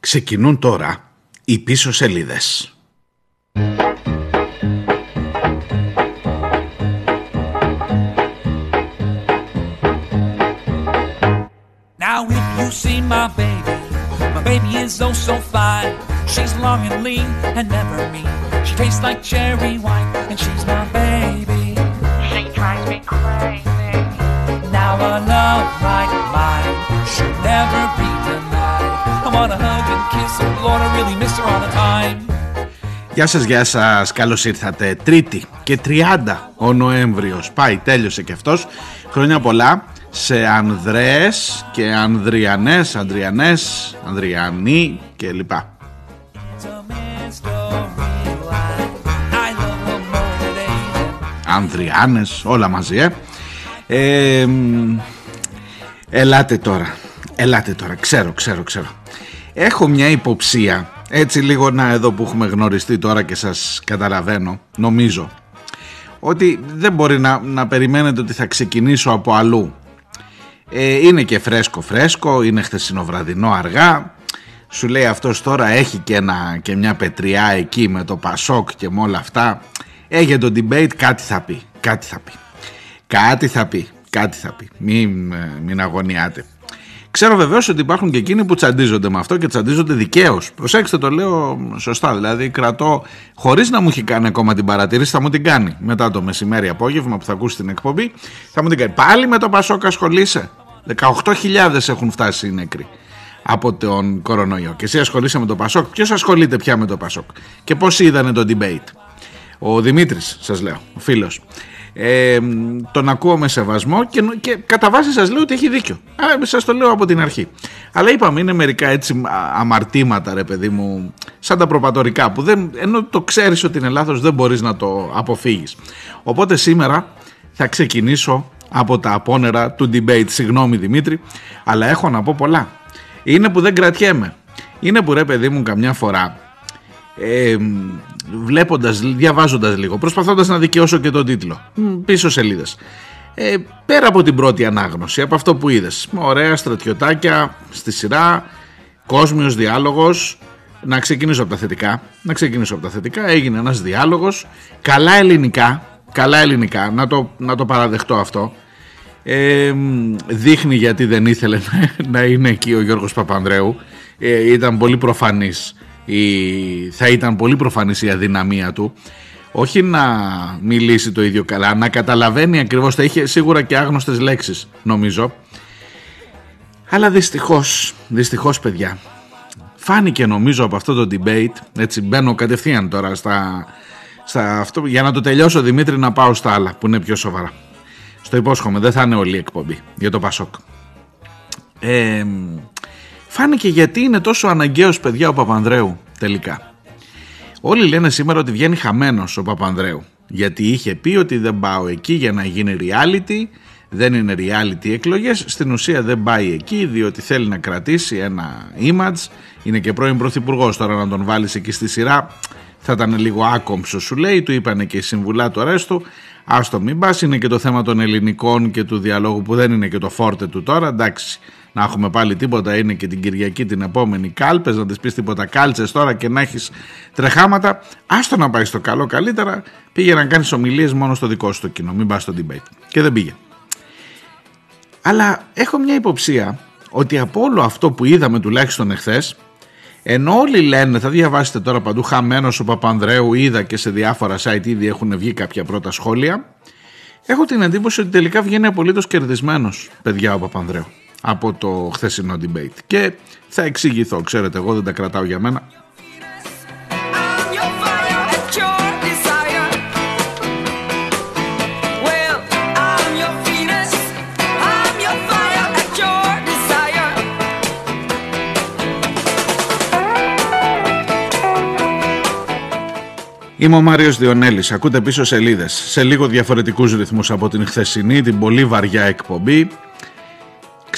Ξεκινούν τώρα οι πίσω σελίδες. Now if you see my baby, my baby is oh so fine. She's long and lean and never mean. She tastes like cherry wine, and she's my kiss her, Lord, I really miss her all the time. Γεια σας, γεια σας, καλώς ήρθατε. Τρίτη και 30 ο Νοέμβριος. Πάει, τέλειωσε και αυτός. Χρόνια πολλά σε Ανδρέες και Ανδριανές, Ανδριανές, Ανδριανοί και λοιπά. It's a mystery line. I love her more today than Ανδριάνες, όλα μαζί, ε. ε μ, ελάτε τώρα, ελάτε τώρα, ξέρω, ξέρω, ξέρω. Έχω μια υποψία, έτσι λίγο να εδώ που έχουμε γνωριστεί τώρα και σας καταλαβαίνω, νομίζω, ότι δεν μπορεί να, να περιμένετε ότι θα ξεκινήσω από αλλού. Ε, είναι και φρέσκο φρέσκο, είναι χθεσινοβραδινό αργά, σου λέει αυτός τώρα έχει και, ένα, και μια πετριά εκεί με το Πασόκ και με όλα αυτά. Έγινε το debate, κάτι θα πει, κάτι θα πει. Κάτι θα πει, κάτι θα πει. Μην, ε, μην αγωνιάτε. Ξέρω βεβαίως ότι υπάρχουν και εκείνοι που τσαντίζονται με αυτό και τσαντίζονται δικαίως. Προσέξτε, το λέω σωστά. Δηλαδή, κρατώ χωρίς να μου έχει κάνει ακόμα την παρατήρηση, θα μου την κάνει μετά το μεσημέρι απόγευμα που θα ακούσει την εκπομπή. Θα μου την κάνει. Πάλι με το Πασόκ ασχολείσαι. 18.000 έχουν φτάσει οι νεκροί από τον κορονοϊό. Και εσύ ασχολείσαι με το Πασόκ. Ποιος ασχολείται πια με το Πασόκ; Και πώς είδανε το debate; Ο Δημήτρης, σας λέω, ο φίλος. Ε, τον ακούω με σεβασμό και, νο- και κατά βάση σας λέω ότι έχει δίκιο. Α, σας το λέω από την αρχή. Αλλά είπαμε είναι μερικά έτσι α, αμαρτήματα ρε παιδί μου, σαν τα προπατορικά που δεν, ενώ το ξέρεις ότι είναι λάθος δεν μπορείς να το αποφύγεις. Οπότε σήμερα θα ξεκινήσω από τα απόνερα του debate. Συγγνώμη Δημήτρη, αλλά έχω να πω πολλά. Είναι που δεν κρατιέμαι. Είναι που ρε παιδί μου καμιά φορά ε, βλέποντας, διαβάζοντας λίγο, προσπαθώντας να δικαιώσω και τον τίτλο, μ, πίσω σελίδες. Ε, πέρα από την πρώτη ανάγνωση, από αυτό που είδες, με ωραία στρατιωτάκια στη σειρά, κόσμιος διάλογος, να ξεκινήσω από τα θετικά, να ξεκινήσω από τα θετικά, έγινε ένας διάλογος, καλά ελληνικά, καλά ελληνικά, να το, να το παραδεχτώ αυτό, ε, μ, δείχνει γιατί δεν ήθελε να είναι εκεί ο Γιώργος Παπανδρέου. Ε, ήταν πολύ προφανής η, θα ήταν πολύ προφανής η αδυναμία του. Όχι να μιλήσει το ίδιο καλά να καταλαβαίνει ακριβώς θα είχε σίγουρα και άγνωστες λέξεις νομίζω. Αλλά δυστυχώς δυστυχώς παιδιά φάνηκε νομίζω από αυτό το debate έτσι μπαίνω κατευθείαν τώρα στα, στα αυτό, για να το τελειώσω Δημήτρη να πάω στα άλλα που είναι πιο σοβαρά. Στο υπόσχομαι, δεν θα είναι όλη η εκπομπή για το Πασόκ. Ε, φάνηκε γιατί είναι τόσο αναγκαίος παιδιά ο Παπανδρέου τελικά. Όλοι λένε σήμερα ότι βγαίνει χαμένος ο Παπανδρέου. Γιατί είχε πει ότι δεν πάω εκεί για να γίνει reality, δεν είναι reality εκλογές. Στην ουσία δεν πάει εκεί διότι θέλει να κρατήσει ένα image. Είναι και πρώην πρωθυπουργός τώρα να τον βάλεις εκεί στη σειρά. Θα ήταν λίγο άκομψο σου λέει, του είπανε και η συμβουλά του αρέστου. Άστο μην πας, είναι και το θέμα των ελληνικών και του διαλόγου που δεν είναι και το φόρτε του τώρα. Εντάξει, να έχουμε πάλι τίποτα, είναι και την Κυριακή την επόμενη κάλπες, να τις πεις τίποτα κάλτσες τώρα και να έχεις τρεχάματα. Άστο να πάει στο καλό καλύτερα, πήγε να κάνεις ομιλίες μόνο στο δικό σου το κοινό, μην πας στο debate. Και δεν πήγε. Αλλά έχω μια υποψία ότι από όλο αυτό που είδαμε τουλάχιστον εχθές, ενώ όλοι λένε, θα διαβάσετε τώρα παντού, χαμένος ο Παπανδρέου, είδα και σε διάφορα site ήδη έχουν βγει κάποια πρώτα σχόλια, έχω την εντύπωση ότι τελικά βγαίνει απολύτως κερδισμένος, παιδιά, ο Παπανδρέου, από το χθεσινό debate. Και θα εξηγηθώ, ξέρετε, εγώ δεν τα κρατάω για μένα. I'm your fire at your desire. Well, I'm your Venus. I'm your fire at your desire. Είμαι ο Μάριος Διονέλης, ακούτε πίσω σελίδες, σε λίγο διαφορετικούς ρυθμούς από την χθεσινή, την πολύ βαριά εκπομπή.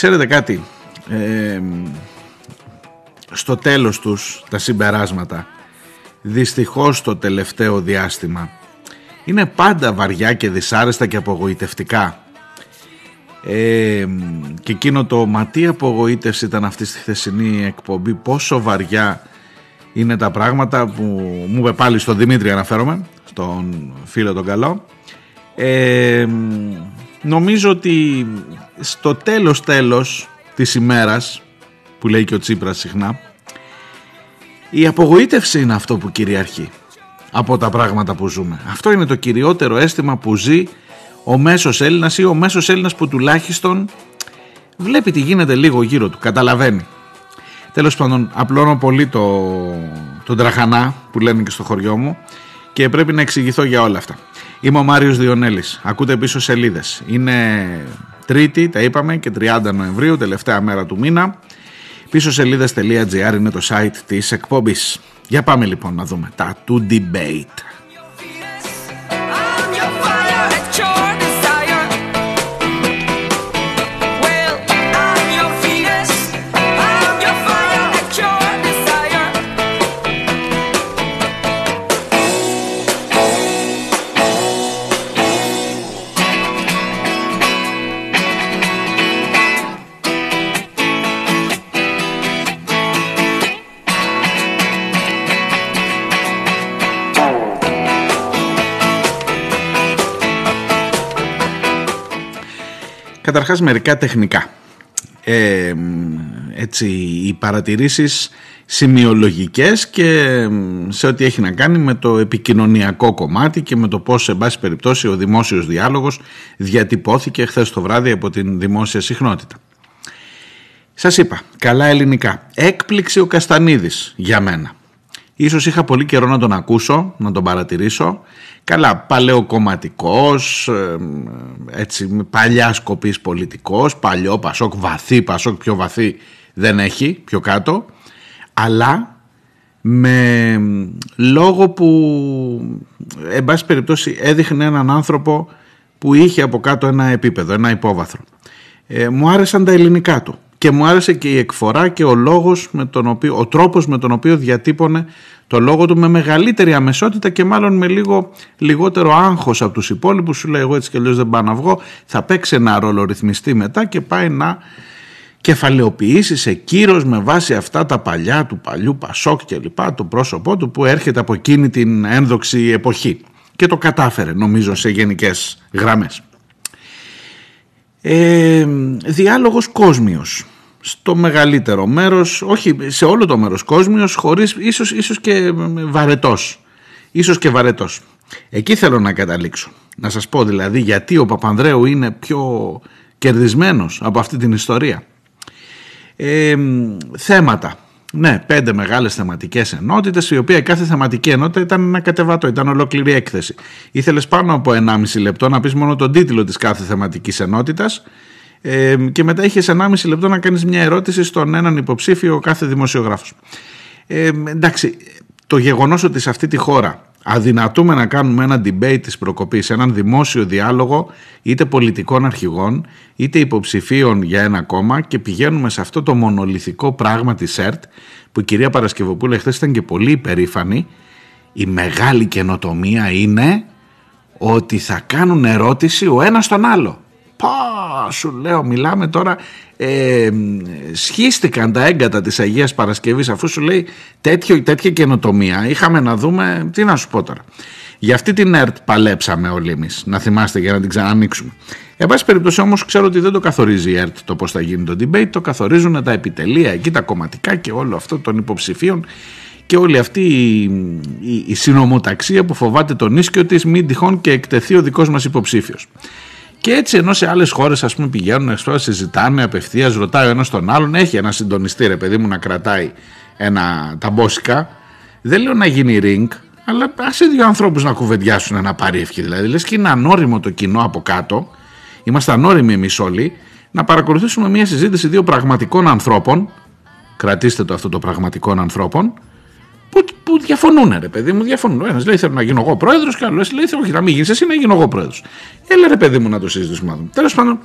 Ξέρετε κάτι, ε, στο τέλος τους τα συμπεράσματα, δυστυχώς το τελευταίο διάστημα, είναι πάντα βαριά και δυσάρεστα και απογοητευτικά. ε, και εκείνο το μα τι απογοήτευση ήταν αυτή στη χθεσινή εκπομπή πόσο βαριά είναι τα πράγματα που μου είπε πάλι στον Δημήτρη αναφέρομαι στον φίλο τον καλό ε, νομίζω ότι στο τέλος τέλος της ημέρας που λέει και ο Τσίπρας συχνά η απογοήτευση είναι αυτό που κυριαρχεί από τα πράγματα που ζούμε. Αυτό είναι το κυριότερο αίσθημα που ζει ο μέσος Έλληνας ή ο μέσος Έλληνας που τουλάχιστον βλέπει τι γίνεται λίγο γύρω του, καταλαβαίνει. Τέλος πάντων, απλώνω πολύ το, τον τραχανά που λένε και στο χωριό μου και πρέπει να εξηγηθώ για όλα αυτά. Είμαι ο Μάριος Διονέλης, ακούτε πίσω σελίδες. Είναι Τρίτη, τα είπαμε, και 30 Νοεμβρίου, τελευταία μέρα του μήνα. Πίσω σελίδες.gr είναι το site της εκπομπής. Για πάμε λοιπόν να δούμε τα του debate. Καταρχάς μερικά τεχνικά. Ε, έτσι οι παρατηρήσεις σημειολογικές και σε ό,τι έχει να κάνει με το επικοινωνιακό κομμάτι και με το πώς σε μπάση περιπτώσει ο δημόσιος διάλογος διατυπώθηκε χθες το βράδυ από την δημόσια συχνότητα. Σας είπα, καλά ελληνικά. Έκπληξη ο Καστανίδης για μένα. Ίσως είχα πολύ καιρό να τον ακούσω, να τον παρατηρήσω. Καλά, παλαιοκομματικός, έτσι, παλιά σκοπής πολιτικός, παλιό Πασόκ, βαθύ Πασόκ, πιο βαθύ δεν έχει, πιο κάτω. Αλλά με λόγο που, εν πάση περιπτώσει, έδειχνε έναν άνθρωπο που είχε από κάτω ένα επίπεδο, ένα υπόβαθρο. Ε, μου άρεσαν τα ελληνικά του και μου άρεσε και η εκφορά και ο λόγος με τον οποίο, ο τρόπος με τον οποίο διατύπωνε το λόγο του με μεγαλύτερη αμεσότητα και μάλλον με λίγο λιγότερο άγχος από τους υπόλοιπους. Σου λέει εγώ έτσι και αλλιώς δεν πάω να βγω. Θα παίξει ένα ρόλο ρυθμιστή μετά και πάει να κεφαλαιοποιήσεις σε κύρος με βάση αυτά τα παλιά του παλιού Πασόκ και λοιπά το πρόσωπό του που έρχεται από εκείνη την ένδοξη εποχή και το κατάφερε νομίζω σε γενικές γραμμές. Ε, διάλογος κόσμιος στο μεγαλύτερο μέρος, όχι σε όλο το μέρος κόσμιος, χωρίς, ίσως, ίσως και βαρετός. Ίσως και βαρετός. Εκεί θέλω να καταλήξω. Να σας πω δηλαδή γιατί ο Παπανδρέου είναι πιο κερδισμένος από αυτή την ιστορία. Ε, θέματα. Ναι, πέντε μεγάλες θεματικές ενότητες, η οποία κάθε θεματική ενότητα ήταν ένα κατεβατό, ήταν ολόκληρη έκθεση. Ήθελες πάνω από 1,5 λεπτό να πεις μόνο τον τίτλο της κάθε θεματικής ενότητας ε, και μετά είχε 1,5 λεπτό να κάνεις μια ερώτηση στον έναν υποψήφιο κάθε δημοσιογράφος. Ε, εντάξει, το γεγονός ότι σε αυτή τη χώρα αδυνατούμε να κάνουμε ένα debate της προκοπής, έναν δημόσιο διάλογο είτε πολιτικών αρχηγών είτε υποψηφίων για ένα κόμμα και πηγαίνουμε σε αυτό το μονολυθικό πράγμα της ΕΡΤ που η κυρία Παρασκευοπούλου χθες ήταν και πολύ υπερήφανη η μεγάλη καινοτομία είναι ότι θα κάνουν ερώτηση ο ένας τον άλλο. Πα, σου λέω, μιλάμε τώρα. Ε, σχίστηκαν τα έγκατα της Αγίας Παρασκευής αφού σου λέει τέτοιο, τέτοια καινοτομία. Είχαμε να δούμε, τι να σου πω τώρα. Για αυτή την ΕΡΤ παλέψαμε όλοι εμείς, να θυμάστε για να την ξανανοίξουμε. Εν πάση περιπτώσει όμως ξέρω ότι δεν το καθορίζει η ΕΡΤ το πώς θα γίνει το debate, το καθορίζουν τα επιτελεία εκεί, τα κομματικά και όλο αυτό των υποψηφίων και όλη αυτή η, η, η συνομοταξία που φοβάται τον ίσκιο της μην τυχόν και εκτεθεί ο δικός μας υποψήφιος. Και έτσι ενώ σε άλλες χώρες ας πούμε πηγαίνουν, εξώ συζητάνε απευθείας, ρωτάει ο ένας τον άλλον, έχει ένα συντονιστή ρε παιδί μου να κρατάει ένα, τα μπόσικα. Δεν λέω να γίνει ring, αλλά ας δύο ανθρώπους να κουβεντιάσουν ένα πάρει ευχή. Δηλαδή λες και είναι ανώριμο το κοινό από κάτω, είμαστε ανώριμοι εμείς όλοι, να παρακολουθήσουμε μια συζήτηση δύο πραγματικών ανθρώπων. Κρατήστε το αυτό το πραγματικών ανθρώπων, που, που διαφωνούν, ρε παιδί μου, διαφωνούν. Ένας λέει θέλω να γίνω εγώ πρόεδρος, και άλλος λέει θέλω να μην γίνεις εσύ να γίνω εγώ πρόεδρος. Έλα ρε παιδί μου να το συζητήσουμε. Τέλος πάντων,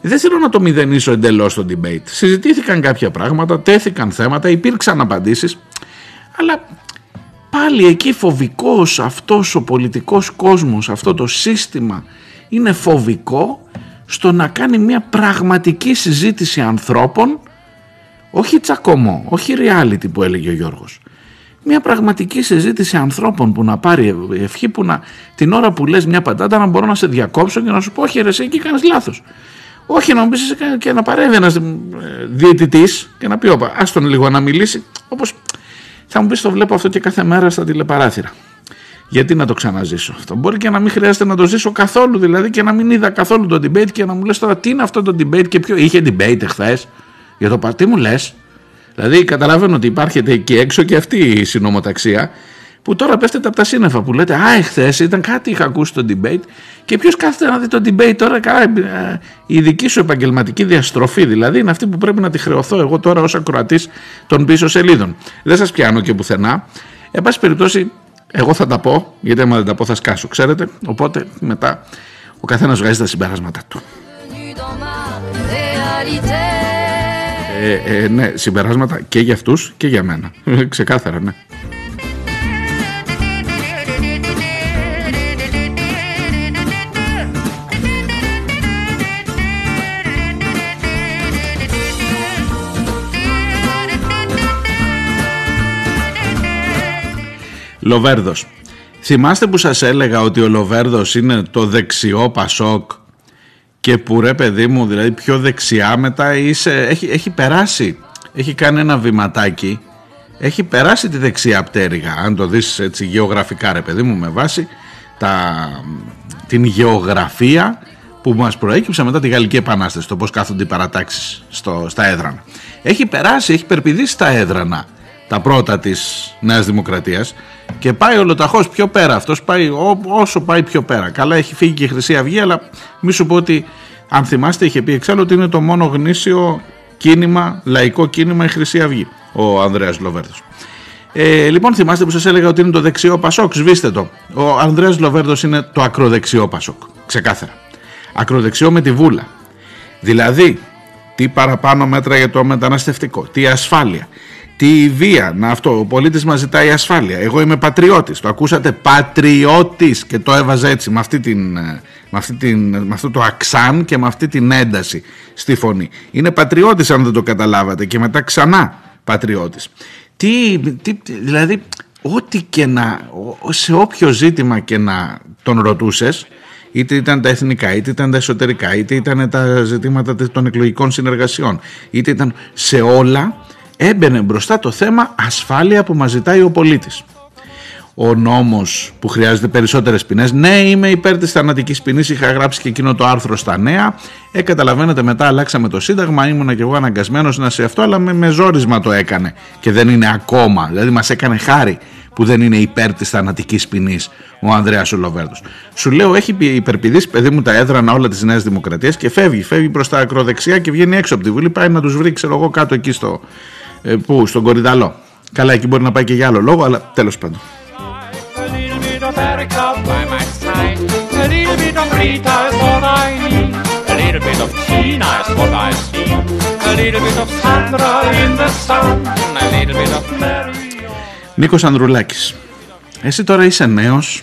δεν θέλω να το μηδενίσω εντελώς στο debate. Συζητήθηκαν κάποια πράγματα, τέθηκαν θέματα, υπήρξαν απαντήσεις, αλλά πάλι εκεί φοβικός αυτός ο πολιτικός κόσμος, αυτό το σύστημα είναι φοβικό στο να κάνει μια πραγματική συζήτηση ανθρώπων όχι τσακωμό, όχι reality που έλεγε ο Γιώργος μια πραγματική συζήτηση ανθρώπων που να πάρει ευχή που να την ώρα που λες μια πατάτα να μπορώ να σε διακόψω και να σου πω όχι ρε εσύ εκεί κάνεις λάθος όχι να μου πεις και να παρέμβει ένας ε, διαιτητής και να πει όπα άστον λίγο να μιλήσει όπως θα μου πεις το βλέπω αυτό και κάθε μέρα στα τηλεπαράθυρα γιατί να το ξαναζήσω αυτό; Μπορεί και να μην χρειάζεται να το ζήσω καθόλου, δηλαδή και να μην είδα καθόλου το debate και να μου λες τώρα τι είναι αυτό το debate και ποιο. Είχε debate εχθές για το παρτί μου λες; Δηλαδή καταλαβαίνω ότι υπάρχει εκεί έξω και αυτή η συνομοταξία που τώρα πέφτεται από τα σύννεφα που λέτε Α, εχθές ήταν κάτι είχα ακούσει το debate και ποιος κάθεται να δει το debate τώρα. Καλά, ε, η δική σου επαγγελματική διαστροφή δηλαδή είναι αυτή που πρέπει να τη χρεωθώ εγώ τώρα ως ακροατής των πίσω σελίδων. Δεν σας πιάνω και πουθενά. Εν πάση περιπτώσει, εγώ θα τα πω, γιατί άμα δεν τα πω θα σκάσω, ξέρετε. Οπότε μετά ο καθένας βγάζει τα συμπεράσματα του. Ε, ε, ναι, συμπεράσματα και για αυτούς και για μένα. Ξεκάθαρα, ναι. Λοβέρδος. Θυμάστε που σας έλεγα ότι ο Λοβέρδος είναι το δεξιό Πασόκ και που ρε παιδί μου δηλαδή πιο δεξιά μετά είσαι, έχει, έχει περάσει, έχει κάνει ένα βηματάκι, έχει περάσει τη δεξιά πτέρυγα αν το δεις έτσι γεωγραφικά ρε παιδί μου με βάση τα, την γεωγραφία που μας προέκυψε μετά τη Γαλλική Επανάσταση, το πώς κάθονται οι παρατάξεις στο, στα έδρανα. Έχει περάσει, έχει περπηδήσει τα έδρανα τα πρώτα της Νέας Δημοκρατίας και πάει ολοταχώς πιο πέρα. Αυτός πάει όσο πάει πιο πέρα. Καλά έχει φύγει και η Χρυσή Αυγή αλλά μη σου πω ότι αν θυμάστε είχε πει εξάλλου ότι είναι το μόνο γνήσιο κίνημα, λαϊκό κίνημα η Χρυσή Αυγή ο Ανδρέας Λοβέρδος. Ε, λοιπόν θυμάστε που σας έλεγα ότι είναι το δεξιό Πασόκ, σβήστε το. Ο Ανδρέας Λοβέρδος είναι το ακροδεξιό Πασόκ, ξεκάθαρα. Ακροδεξιό με τη βούλα. Δηλαδή, τι παραπάνω μέτρα για το μεταναστευτικό, τι ασφάλεια, τι βία, να αυτό, ο πολίτης μας ζητάει ασφάλεια. Εγώ είμαι πατριώτης, το ακούσατε, πατριώτης και το έβαζε έτσι με, αυτή την, με, αυτή την, με αυτό το αξάν και με αυτή την ένταση στη φωνή. Είναι πατριώτης αν δεν το καταλάβατε και μετά ξανά πατριώτης. Τι, τι, δηλαδή, ό,τι και να, σε όποιο ζήτημα και να τον ρωτούσες, είτε ήταν τα εθνικά, είτε ήταν τα εσωτερικά, είτε ήταν τα ζητήματα των εκλογικών συνεργασιών, είτε ήταν σε όλα έμπαινε μπροστά το θέμα ασφάλεια που μας ζητάει ο πολίτης. Ο νόμος που χρειάζεται περισσότερες ποινές, ναι είμαι υπέρ της θανατικής ποινής, είχα γράψει και εκείνο το άρθρο στα νέα, ε καταλαβαίνετε μετά αλλάξαμε το σύνταγμα, ήμουνα και εγώ αναγκασμένος να σε αυτό, αλλά με, με ζόρισμα το έκανε και δεν είναι ακόμα, δηλαδή μας έκανε χάρη που δεν είναι υπέρ της θανατικής ποινής ο Ανδρέας Ολοβέρδος. Σου λέω, έχει υπερπηδήσει παιδί μου τα έδρανα όλα της Νέας Δημοκρατίας και φεύγει, φεύγει προς τα ακροδεξιά και βγαίνει έξω από τη Βουλή. Πάει να τους βρει, ξέρω εγώ, κάτω εκεί στο, ε, πού, στον Κορυδαλό. Καλά, εκεί μπορεί να πάει και για άλλο λόγο, αλλά τέλος πάντων. Νίκος Ανδρουλάκης Εσύ τώρα είσαι νέος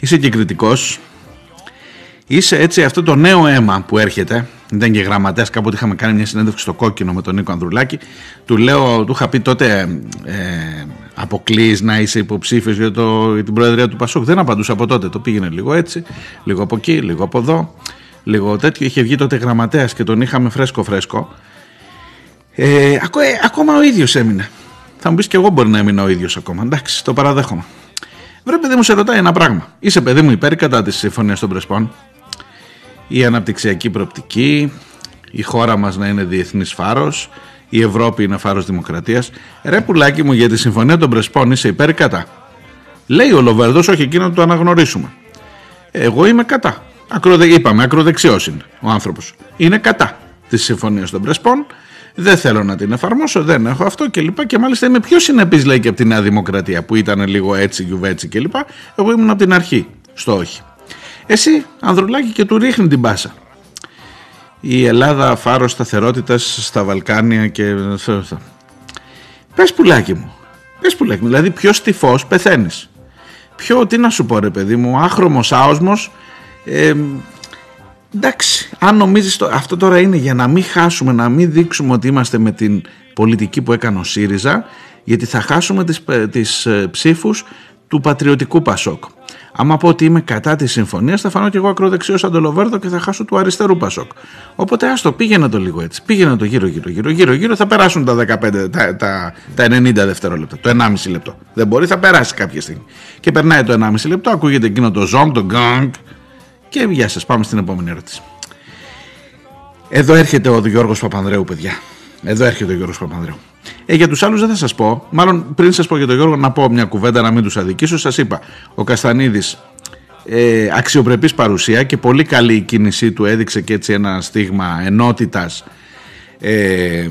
Είσαι και κριτικός Είσαι έτσι αυτό το νέο αίμα που έρχεται ήταν και γραμματέας. Κάποτε είχαμε κάνει μια συνέντευξη στο κόκκινο με τον Νίκο Ανδρουλάκη. Του λέω, του είχα πει τότε, ε, αποκλείς να είσαι υποψήφιος για, για την Προεδρία του Πασόκ. Δεν απαντούσα από τότε. Το πήγαινε λίγο έτσι, λίγο από εκεί, λίγο από εδώ. Λίγο τέτοιο. Είχε βγει τότε γραμματέας και τον είχαμε φρέσκο-φρέσκο. Ε, ακό, ε, ακόμα ο ίδιος έμεινε. Θα μου πεις και εγώ μπορεί να έμεινα ο ίδιος ακόμα. Εντάξει, το παραδέχομαι. Βρε παιδί μου, σε ρωτάει ένα πράγμα. Είσαι παιδί μου υπέρ κατά της συμφωνίας των Πρεσπών; Η αναπτυξιακή προπτική, η χώρα μας να είναι διεθνής φάρος, η Ευρώπη είναι φάρος δημοκρατίας. Ρε πουλάκι μου για τη συμφωνία των Πρεσπών είσαι υπέρ κατά; Λέει ο Λοβέρδος, όχι εκείνο να το αναγνωρίσουμε. Εγώ είμαι κατά. Ακροδε... Είπαμε, ακροδεξιός είναι ο άνθρωπος. Είναι κατά της συμφωνίας των Πρεσπών. Δεν θέλω να την εφαρμόσω, δεν έχω αυτό κλπ. Και μάλιστα είμαι πιο συνεπής, λέει και από τη Νέα Δημοκρατία που ήταν λίγο έτσι, γιουβέτσι κλπ. Εγώ ήμουν από την αρχή στο όχι. Εσύ, Ανδρουλάκη, και του ρίχνει την πάσα. Η Ελλάδα φάρος σταθερότητας στα Βαλκάνια και... Πες πουλάκι μου. Πες πουλάκι μου. Δηλαδή πιο στιφός πεθαίνεις. Πιο, τι να σου πω ρε παιδί μου, άχρωμος άοσμος, ε, Εντάξει, αν νομίζεις το, αυτό τώρα είναι για να μην χάσουμε, να μην δείξουμε ότι είμαστε με την πολιτική που έκανε ο ΣΥΡΙΖΑ, γιατί θα χάσουμε τις, τις ε, ψήφους του πατριωτικού Πασόκ. Άμα πω ότι είμαι κατά της συμφωνίας, θα φανώ και εγώ ακροδεξιός σαν το Λοβέρδο και θα χάσω του αριστερού Πασόκ. Οπότε άστο, πήγαινε το λίγο έτσι. Πήγαινε το γύρω, γύρω, γύρω, γύρω, γύρω, θα περάσουν τα, 15, τα, τα, τα 90 δευτερόλεπτα. Το 1,5 λεπτό. Δεν μπορεί, θα περάσει κάποια στιγμή. Και περνάει το 1,5 λεπτό, ακούγεται εκείνο το γκονγκ, το γκάγκ. Και γεια σας, πάμε στην επόμενη ερώτηση. Εδώ έρχεται ο Γιώργος Παπανδρέου, παιδιά. Εδώ έρχεται ο Γιώργος Παπανδρέου. Ε, για τους άλλους δεν θα σας πω. Μάλλον πριν σας πω για τον Γιώργο, να πω μια κουβέντα να μην τους αδικήσω. Σας είπα, ο Καστανίδης ε, αξιοπρεπής παρουσία και πολύ καλή η κίνησή του έδειξε και έτσι ένα στίγμα ενότητας ε,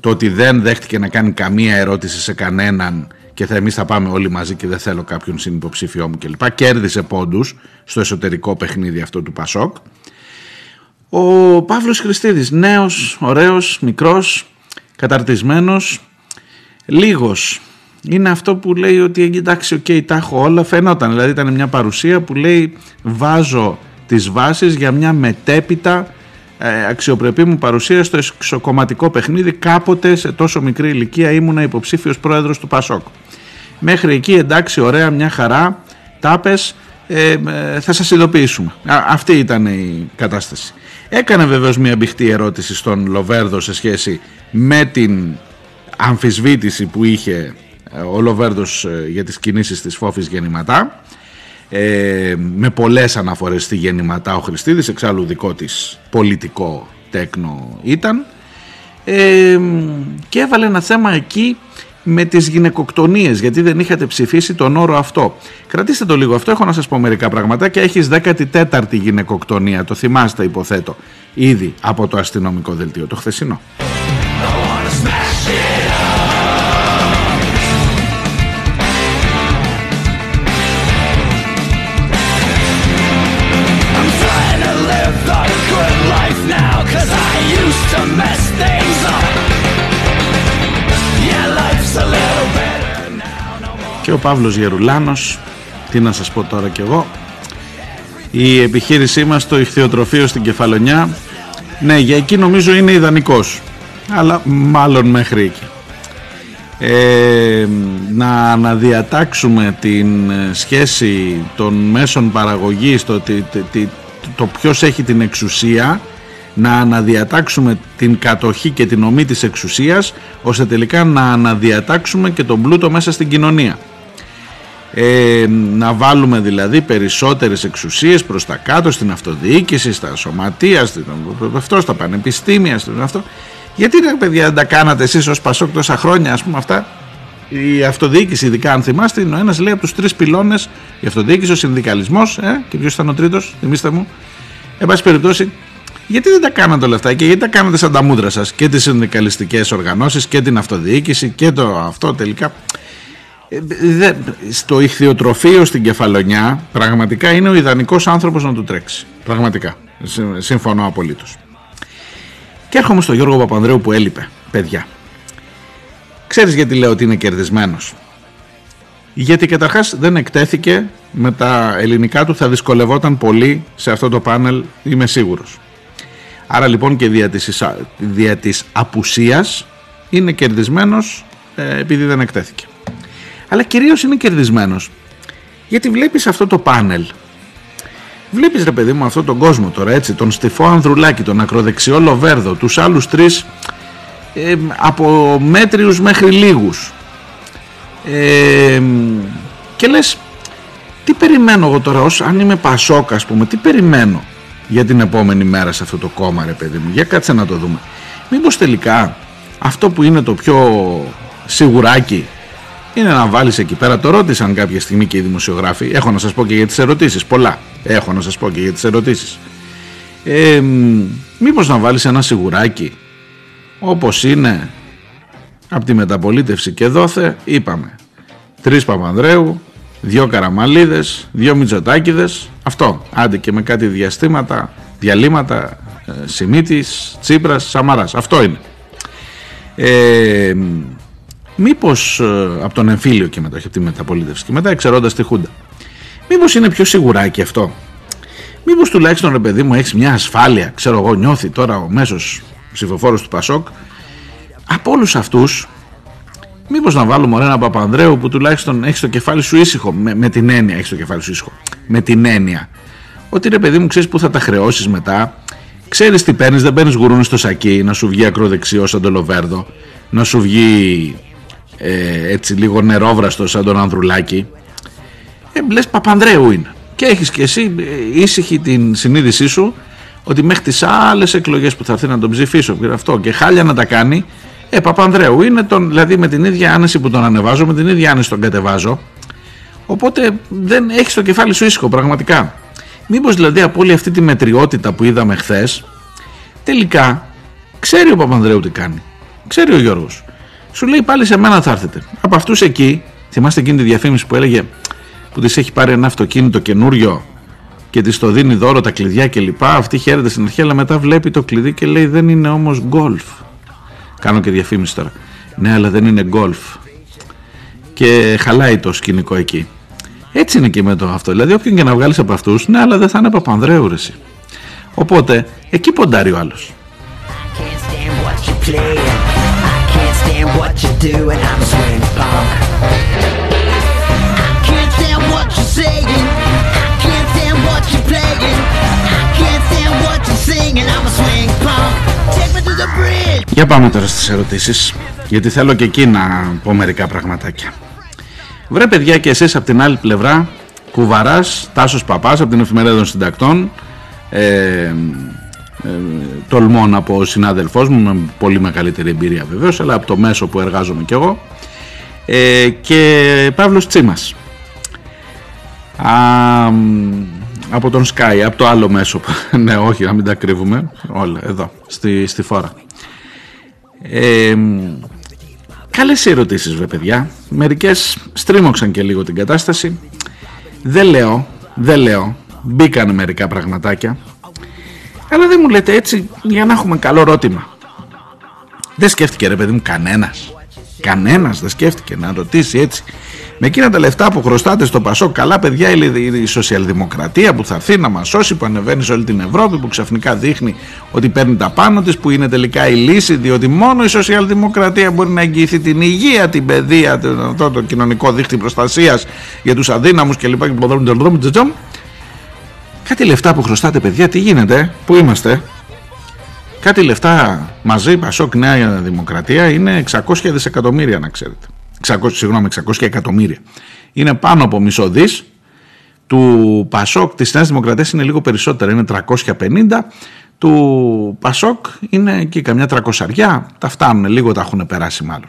το ότι δεν δέχτηκε να κάνει καμία ερώτηση σε κανέναν και θα εμείς θα πάμε όλοι μαζί και δεν θέλω κάποιον συνυποψήφιό μου κλπ. Κέρδισε πόντους στο εσωτερικό παιχνίδι αυτό του Πασόκ. Ο Παύλος Χριστίδης, νέος, ωραίος, μικρός, καταρτισμένος, λίγος. Είναι αυτό που λέει ότι εντάξει, ok, okay, τα έχω όλα. Φαινόταν, δηλαδή ήταν μια παρουσία που λέει βάζω τις βάσεις για μια μετέπειτα ε, αξιοπρεπή μου παρουσία στο εξοκομματικό παιχνίδι. Κάποτε σε τόσο μικρή ηλικία ήμουνα υποψήφιος πρόεδρος του Πασόκ. Μέχρι εκεί εντάξει, ωραία, μια χαρά, τάπες, ε, ε, θα σας ειδοποιήσουμε. αυτή ήταν η κατάσταση. Έκανε βεβαίως μια μπηχτή ερώτηση στον Λοβέρδο σε σχέση με την αμφισβήτηση που είχε ε, ο Λοβέρδος ε, για τις κινήσεις της Φόφης Γεννηματά ε, με πολλές αναφορές στη Γεννηματά ο Χριστίδης εξάλλου δικό της πολιτικό τέκνο ήταν ε, και έβαλε ένα θέμα εκεί με τις γυναικοκτονίες γιατί δεν είχατε ψηφίσει τον όρο αυτό. Κρατήστε το λίγο αυτό έχω να σας πω μερικά πράγματα και έχεις 14η γυναικοκτονία το θυμάστε υποθέτω ήδη από το αστυνομικό δελτίο το χθεσινό και ο Παύλος Γερουλάνος τι να σας πω τώρα κι εγώ. Η επιχείρησή μας στο ηχθειοτροφείο στην Κεφαλονιά ναι για εκεί νομίζω είναι ιδανικός αλλά μάλλον μέχρι εκεί. Ε, να αναδιατάξουμε την σχέση των μέσων παραγωγής το, το, το, το ποιος έχει την εξουσία να αναδιατάξουμε την κατοχή και την ομή της εξουσίας ώστε τελικά να αναδιατάξουμε και τον πλούτο μέσα στην κοινωνία ε, να βάλουμε δηλαδή περισσότερες εξουσίες προς τα κάτω στην αυτοδιοίκηση, στα σωματεία, στην, αυτό, στα πανεπιστήμια, στην αυτό. Γιατί ρε παιδιά δεν τα κάνατε εσείς ως Πασόκ τόσα χρόνια ας πούμε αυτά; Η αυτοδιοίκηση, ειδικά αν θυμάστε, είναι ο ένας λέει από τους τρεις πυλώνες η αυτοδιοίκηση, ο συνδικαλισμός ε, και ποιος ήταν ο τρίτος, θυμίστε μου. Εν πάση περιπτώσει, γιατί δεν τα κάνατε όλα αυτά και γιατί τα κάνατε σαν τα μούδρα σας και τις συνδικαλιστικές οργανώσεις και την αυτοδιοίκηση και το αυτό τελικά; ε, στο ηχθειοτροφείο στην Κεφαλονιά πραγματικά είναι ο ιδανικός άνθρωπος να του τρέξει. Πραγματικά. Συμφωνώ απολύτως. Και έρχομαι στο Γιώργο Παπανδρέου που έλειπε, παιδιά. Ξέρεις γιατί λέω ότι είναι κερδισμένος; Γιατί καταρχάς δεν εκτέθηκε με τα ελληνικά του θα δυσκολευόταν πολύ σε αυτό το πάνελ, είμαι σίγουρος. Άρα λοιπόν και δια της, δια της απουσίας είναι κερδισμένος ε, επειδή δεν εκτέθηκε αλλά κυρίως είναι κερδισμένος. Γιατί βλέπεις αυτό το πάνελ. Βλέπεις ρε παιδί μου αυτόν τον κόσμο τώρα έτσι τον Στυφό Ανδρουλάκη, τον ακροδεξιό Λοβέρδο τους άλλους τρεις ε, από μέτριους μέχρι λίγους. Ε, και λες τι περιμένω εγώ τώρα ως αν είμαι Πασόκ ας πούμε τι περιμένω για την επόμενη μέρα σε αυτό το κόμμα ρε παιδί μου. Για κάτσε να το δούμε. Μήπως τελικά αυτό που είναι το πιο σιγουράκι είναι να βάλεις εκεί πέρα. Το ρώτησαν κάποια στιγμή και οι δημοσιογράφοι. Έχω να σας πω και για τις ερωτήσεις. Πολλά. Έχω να σας πω και για τις ερωτήσεις. Ε, Μήπως να βάλεις ένα σιγουράκι όπως είναι από τη μεταπολίτευση και δόθε, είπαμε. Τρεις Παπανδρέου, δύο Καραμαλίδες, δύο Μητσοτάκηδες. Αυτό. Άντε και με κάτι διαστήματα, διαλύματα, ε, Σιμίτης, Τσίπρας, Σαμαράς. Αυτό είναι. Ε, Μήπως ε, από τον εμφύλιο και μετά, όχι από τη μεταπολίτευση και μετά εξαιρώντας τη Χούντα. Μήπως είναι πιο σιγουράκι αυτό; Μήπως τουλάχιστον ρε παιδί μου έχεις μια ασφάλεια, ξέρω εγώ, νιώθει τώρα ο μέσος ψηφοφόρος του Πασόκ. Από όλους αυτούς, μήπως να βάλουμε ωραία ένα Παπανδρέου που τουλάχιστον έχει το κεφάλι σου ήσυχο. Με, με την έννοια έχεις το κεφάλι σου ήσυχο. Με την έννοια ότι ρε παιδί μου ξέρεις πού θα τα χρεώσεις μετά. Ξέρεις τι παίρνεις, δεν παίρνεις γουρούνι στο σακί να σου βγει ακροδεξιός σαν το Λοβέρδο, να σου βγει ε, έτσι λίγο νερόβραστο σαν τον Ανδρουλάκη. Ε, λες Παπανδρέου είναι. Και έχεις και εσύ ε, ήσυχη την συνείδησή σου ότι μέχρι τις άλλες εκλογές που θα έρθει να τον ψηφίσω και αυτό και χάλια να τα κάνει ε, Παπανδρέου είναι τον, δηλαδή με την ίδια άνεση που τον ανεβάζω, με την ίδια άνεση τον κατεβάζω. Οπότε δεν έχεις το κεφάλι σου ήσυχο πραγματικά. Μήπως δηλαδή από όλη αυτή τη μετριότητα που είδαμε χθες, τελικά ξέρει ο Παπανδρέου τι κάνει. Ξέρει ο Γιώργος. Σου λέει πάλι σε μένα θα έρθετε. Από αυτούς εκεί, θυμάστε εκείνη τη διαφήμιση που έλεγε που της έχει πάρει ένα αυτοκίνητο καινούριο και της το δίνει δώρο τα κλειδιά κλπ. Αυτή χαίρεται στην αρχή, αλλά μετά βλέπει το κλειδί και λέει δεν είναι όμως γκολφ. Κάνω και διαφήμιση τώρα. Ναι, αλλά δεν είναι γκολφ. Και χαλάει το σκηνικό εκεί. Έτσι είναι και με το αυτό. Δηλαδή, όποιον και να βγάλεις από αυτούς, ναι, αλλά δεν θα είναι Παπανδρέου, ρε, Οπότε, εκεί ποντάρει ο άλλος. Για πάμε τώρα στις ερωτήσεις γιατί θέλω και εκεί να πω μερικά πραγματάκια. Βρε παιδιά και εσείς από την άλλη πλευρά Κουβαράς, Τάσος Παπάς από την εφημερίδα των συντακτών ε, ε, τολμώ να πω συνάδελφός μου με πολύ μεγαλύτερη εμπειρία βεβαίως αλλά από το μέσο που εργάζομαι κι εγώ. Ε, και Παύλος Τσίμας. Α, από τον Sky, από το άλλο μέσο ναι όχι να μην τα κρύβουμε. Όλα εδώ στη, στη φόρα. Ε, καλές ερωτήσεις βέβαια παιδιά. Μερικές στρίμωξαν και λίγο την κατάσταση. Δεν λέω δεν λέω μπήκαν μερικά πραγματάκια αλλά δεν μου λέτε έτσι για να έχουμε καλό ρώτημα. Δεν σκέφτηκε ρε παιδί μου κανένας. Κανένας δεν σκέφτηκε να ρωτήσει έτσι. Με εκείνα τα λεφτά που χρωστάτε στο Πασό, καλά παιδιά, η σοσιαλδημοκρατία που θα έρθει να μας σώσει, που ανεβαίνει σε όλη την Ευρώπη, που ξαφνικά δείχνει ότι παίρνει τα πάνω της, που είναι τελικά η λύση, διότι μόνο η σοσιαλδημοκρατία μπορεί να εγγυηθεί την υγεία, την παιδεία, το, το κοινωνικό δίχτυ προστασίας για τους αδύναμους κλπ. Κάτι λεφτά που χρωστάτε, παιδιά, τι γίνεται, πού είμαστε; Κάτι λεφτά μαζί, Πασόκ Νέα Δημοκρατία, είναι 600 δισεκατομμύρια να ξέρετε. 600, συγγνώμη, 600 εκατομμύρια. Είναι πάνω από μισό δις. Του Πασόκ της Νέας Δημοκρατίας είναι λίγο περισσότερα, είναι 350. Του Πασόκ είναι εκεί καμιά τρακοσαριά. Τα φτάνουν, λίγο τα έχουν περάσει μάλλον.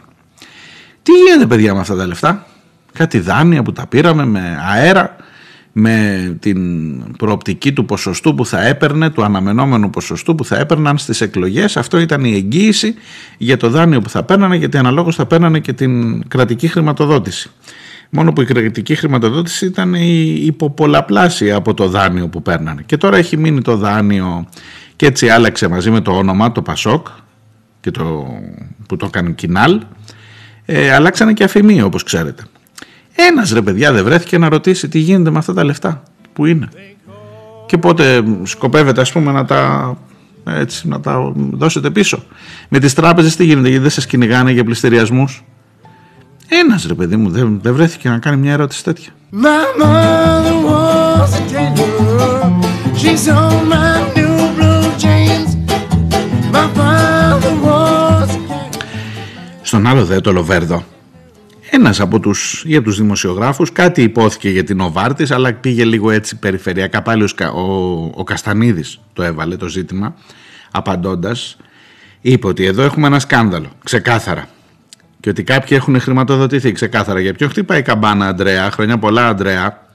Τι γίνεται παιδιά με αυτά τα λεφτά; Κάτι δάνεια που τα πήραμε με αέρα με την προοπτική του ποσοστού που θα έπαιρνε, του αναμενόμενου ποσοστού που θα έπαιρναν στις εκλογές. Αυτό ήταν η εγγύηση για το δάνειο που θα παίρνανε γιατί αναλόγως θα παίρνανε και την κρατική χρηματοδότηση. Μόνο που η κρατική χρηματοδότηση ήταν η υποπολαπλάσια από το δάνειο που παίρνανε. Και τώρα έχει μείνει το δάνειο και έτσι άλλαξε μαζί με το όνομα, το Πασόκ, και το, που το έκανε Κινάλ, ε, αλλάξανε και αφημί όπως ξέρετε. Ένας ρε παιδιά δεν βρέθηκε να ρωτήσει τι γίνεται με αυτά τα λεφτά που είναι. Και πότε σκοπεύετε ας πούμε να τα, έτσι, να τα δώσετε πίσω. Με τις τράπεζες τι γίνεται γιατί δεν σας κυνηγάνε για πληστηριασμούς. Ένας ρε παιδί μου δεν, δεν βρέθηκε να κάνει μια ερώτηση τέτοια. Στον άλλο δε το Λοβέρδο ένας από τους, ή από τους δημοσιογράφους, κάτι υπόθηκε για την Οβάρτης, αλλά πήγε λίγο έτσι περιφερειακά. Πάλι ο, ο, ο Καστανίδης το έβαλε το ζήτημα, απαντώντας, είπε ότι εδώ έχουμε ένα σκάνδαλο, ξεκάθαρα. Και ότι κάποιοι έχουν χρηματοδοτηθεί ξεκάθαρα. Για ποιο χτυπάει η καμπάνα, Αντρέα, χρόνια πολλά, Αντρέα.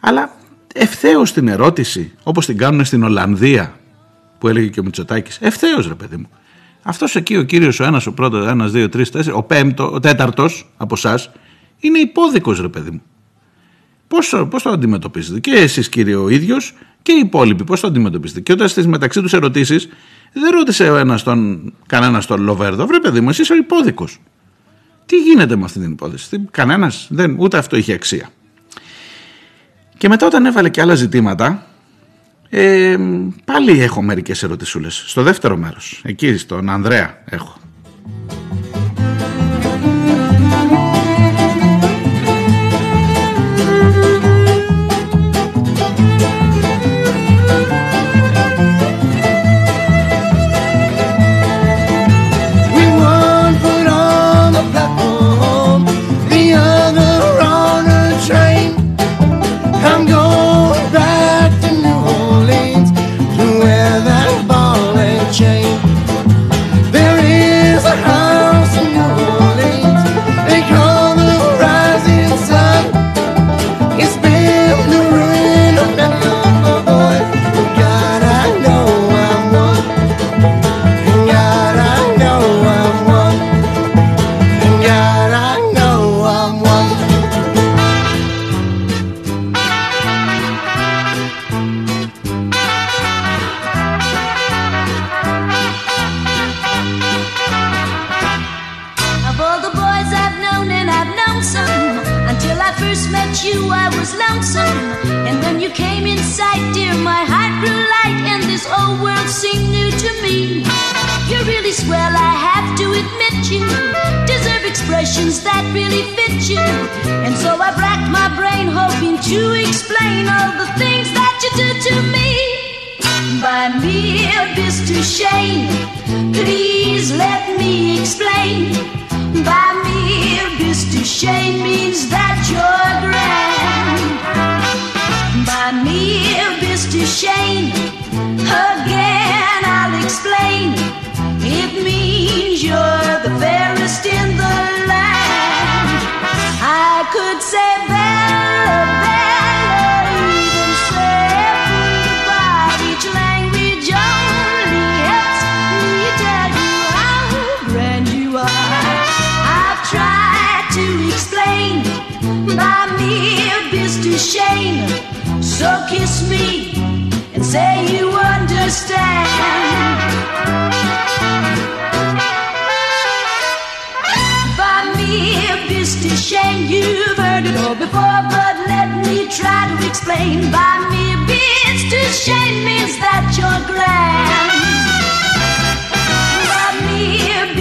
Αλλά ευθέως την ερώτηση, όπως την κάνουν στην Ολλανδία, που έλεγε και ο Μητσοτάκης, ευθέως ρε παιδί μου. Αυτός εκεί ο κύριος ο ένας, ο πρώτος, ένας, δύο, τρεις, τέσσερις, ο πέμπτος, ο τέταρτος από εσάς είναι υπόδικος ρε παιδί μου. Πώς πώς το αντιμετωπίζετε, και εσείς κύριε ο ίδιος και οι υπόλοιποι, πώς το αντιμετωπίζετε; Και όταν στις μεταξύ τους ερωτήσεις, δεν ρώτησε ο ένας τον, κανένα τον Λοβέρδο, βρε παιδί μου, εσύ είσαι ο υπόδικος. Τι γίνεται με αυτή την υπόθεση, κανένας, ούτε αυτό είχε αξία. Και μετά όταν έβαλε και άλλα ζητήματα, Ε, πάλι έχω μερικές ερωτησούλες. Στο δεύτερο μέρος, εκεί στον Ανδρέα έχω. expressions that really fit you. And so I've racked my brain hoping to explain all the things that you do to me. By mere to shame, please let me explain. By mere to shame means that you're grand. By mere to shame, again I'll explain. It means you're the very say you understand. By me, if it's a shame you've heard it all before, but let me try to explain. By me, it's to shame means that you're grand. By me,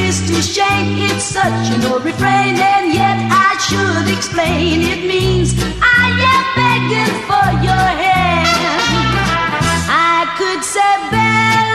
it's to shame, it's such an old refrain, and yet I should explain. It means I am begging for your help. ser bela.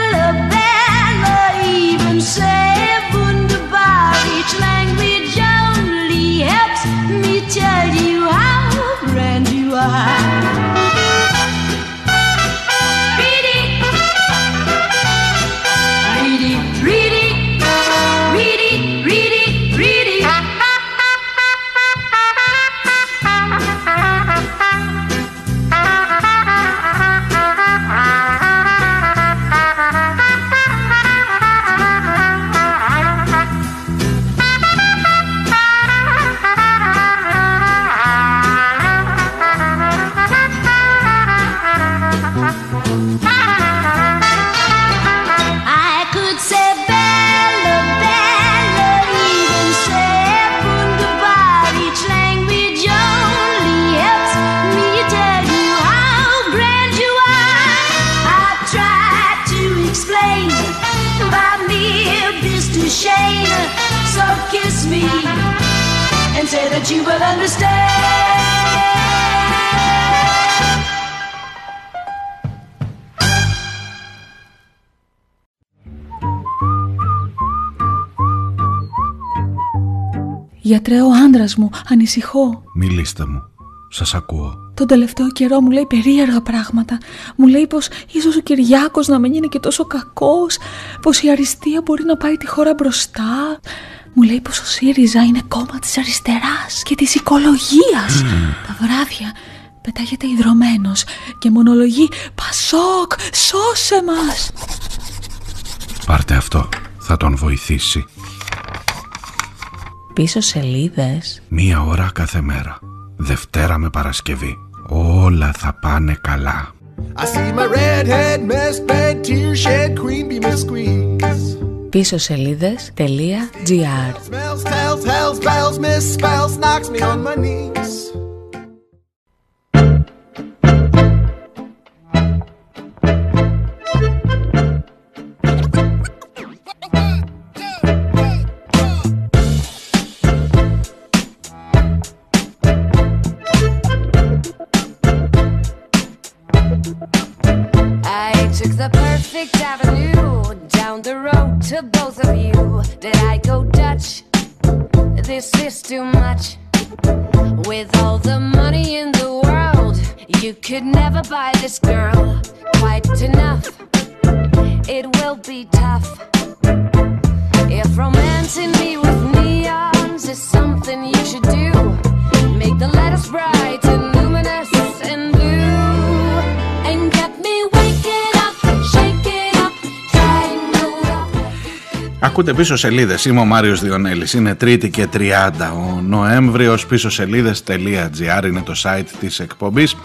Ανησυχώ. Μιλήστε μου. Σας ακούω. Τον τελευταίο καιρό μου λέει περίεργα πράγματα. Μου λέει πως ίσως ο Κυριάκος να μην είναι και τόσο κακός. Πως η αριστεία μπορεί να πάει τη χώρα μπροστά. Μου λέει πως ο ΣΥΡΙΖΑ είναι κόμμα της αριστεράς και της οικολογίας. Τα βράδια πετάγεται ιδρωμένο και μονολογεί Πασόκ, σώσε μας! Πάρτε αυτό. Θα τον βοηθήσει πίσω σελίδες. Μία ώρα κάθε μέρα. Δευτέρα με Παρασκευή. Όλα θα πάνε καλά. I see my redhead bed, tear shed queen be my squeeze. πίσω σελίδες.gr This is too much. With all the money in the world, you could never buy this girl quite enough. It will be tough. If romancing me with neons is something you should do, make the letters bright and luminous and Ακούτε πίσω σελίδες. Είμαι ο Μάριος Διονέλης. Είναι Τρίτη και 30 ο Νοέμβριος. Πίσω σελίδε.gr είναι το site της εκπομπής.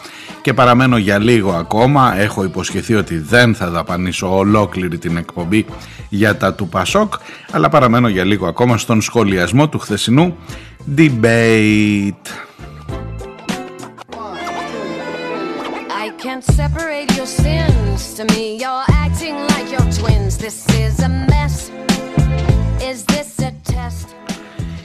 Και παραμένω για λίγο ακόμα. Έχω υποσχεθεί ότι δεν θα δαπανίσω ολόκληρη την εκπομπή για τα του Πασόκ. Αλλά παραμένω για λίγο ακόμα στον σχολιασμό του χθεσινού debate. I can't separate your sins. To me, you're acting like you're twins. This is a mess. Is this a test?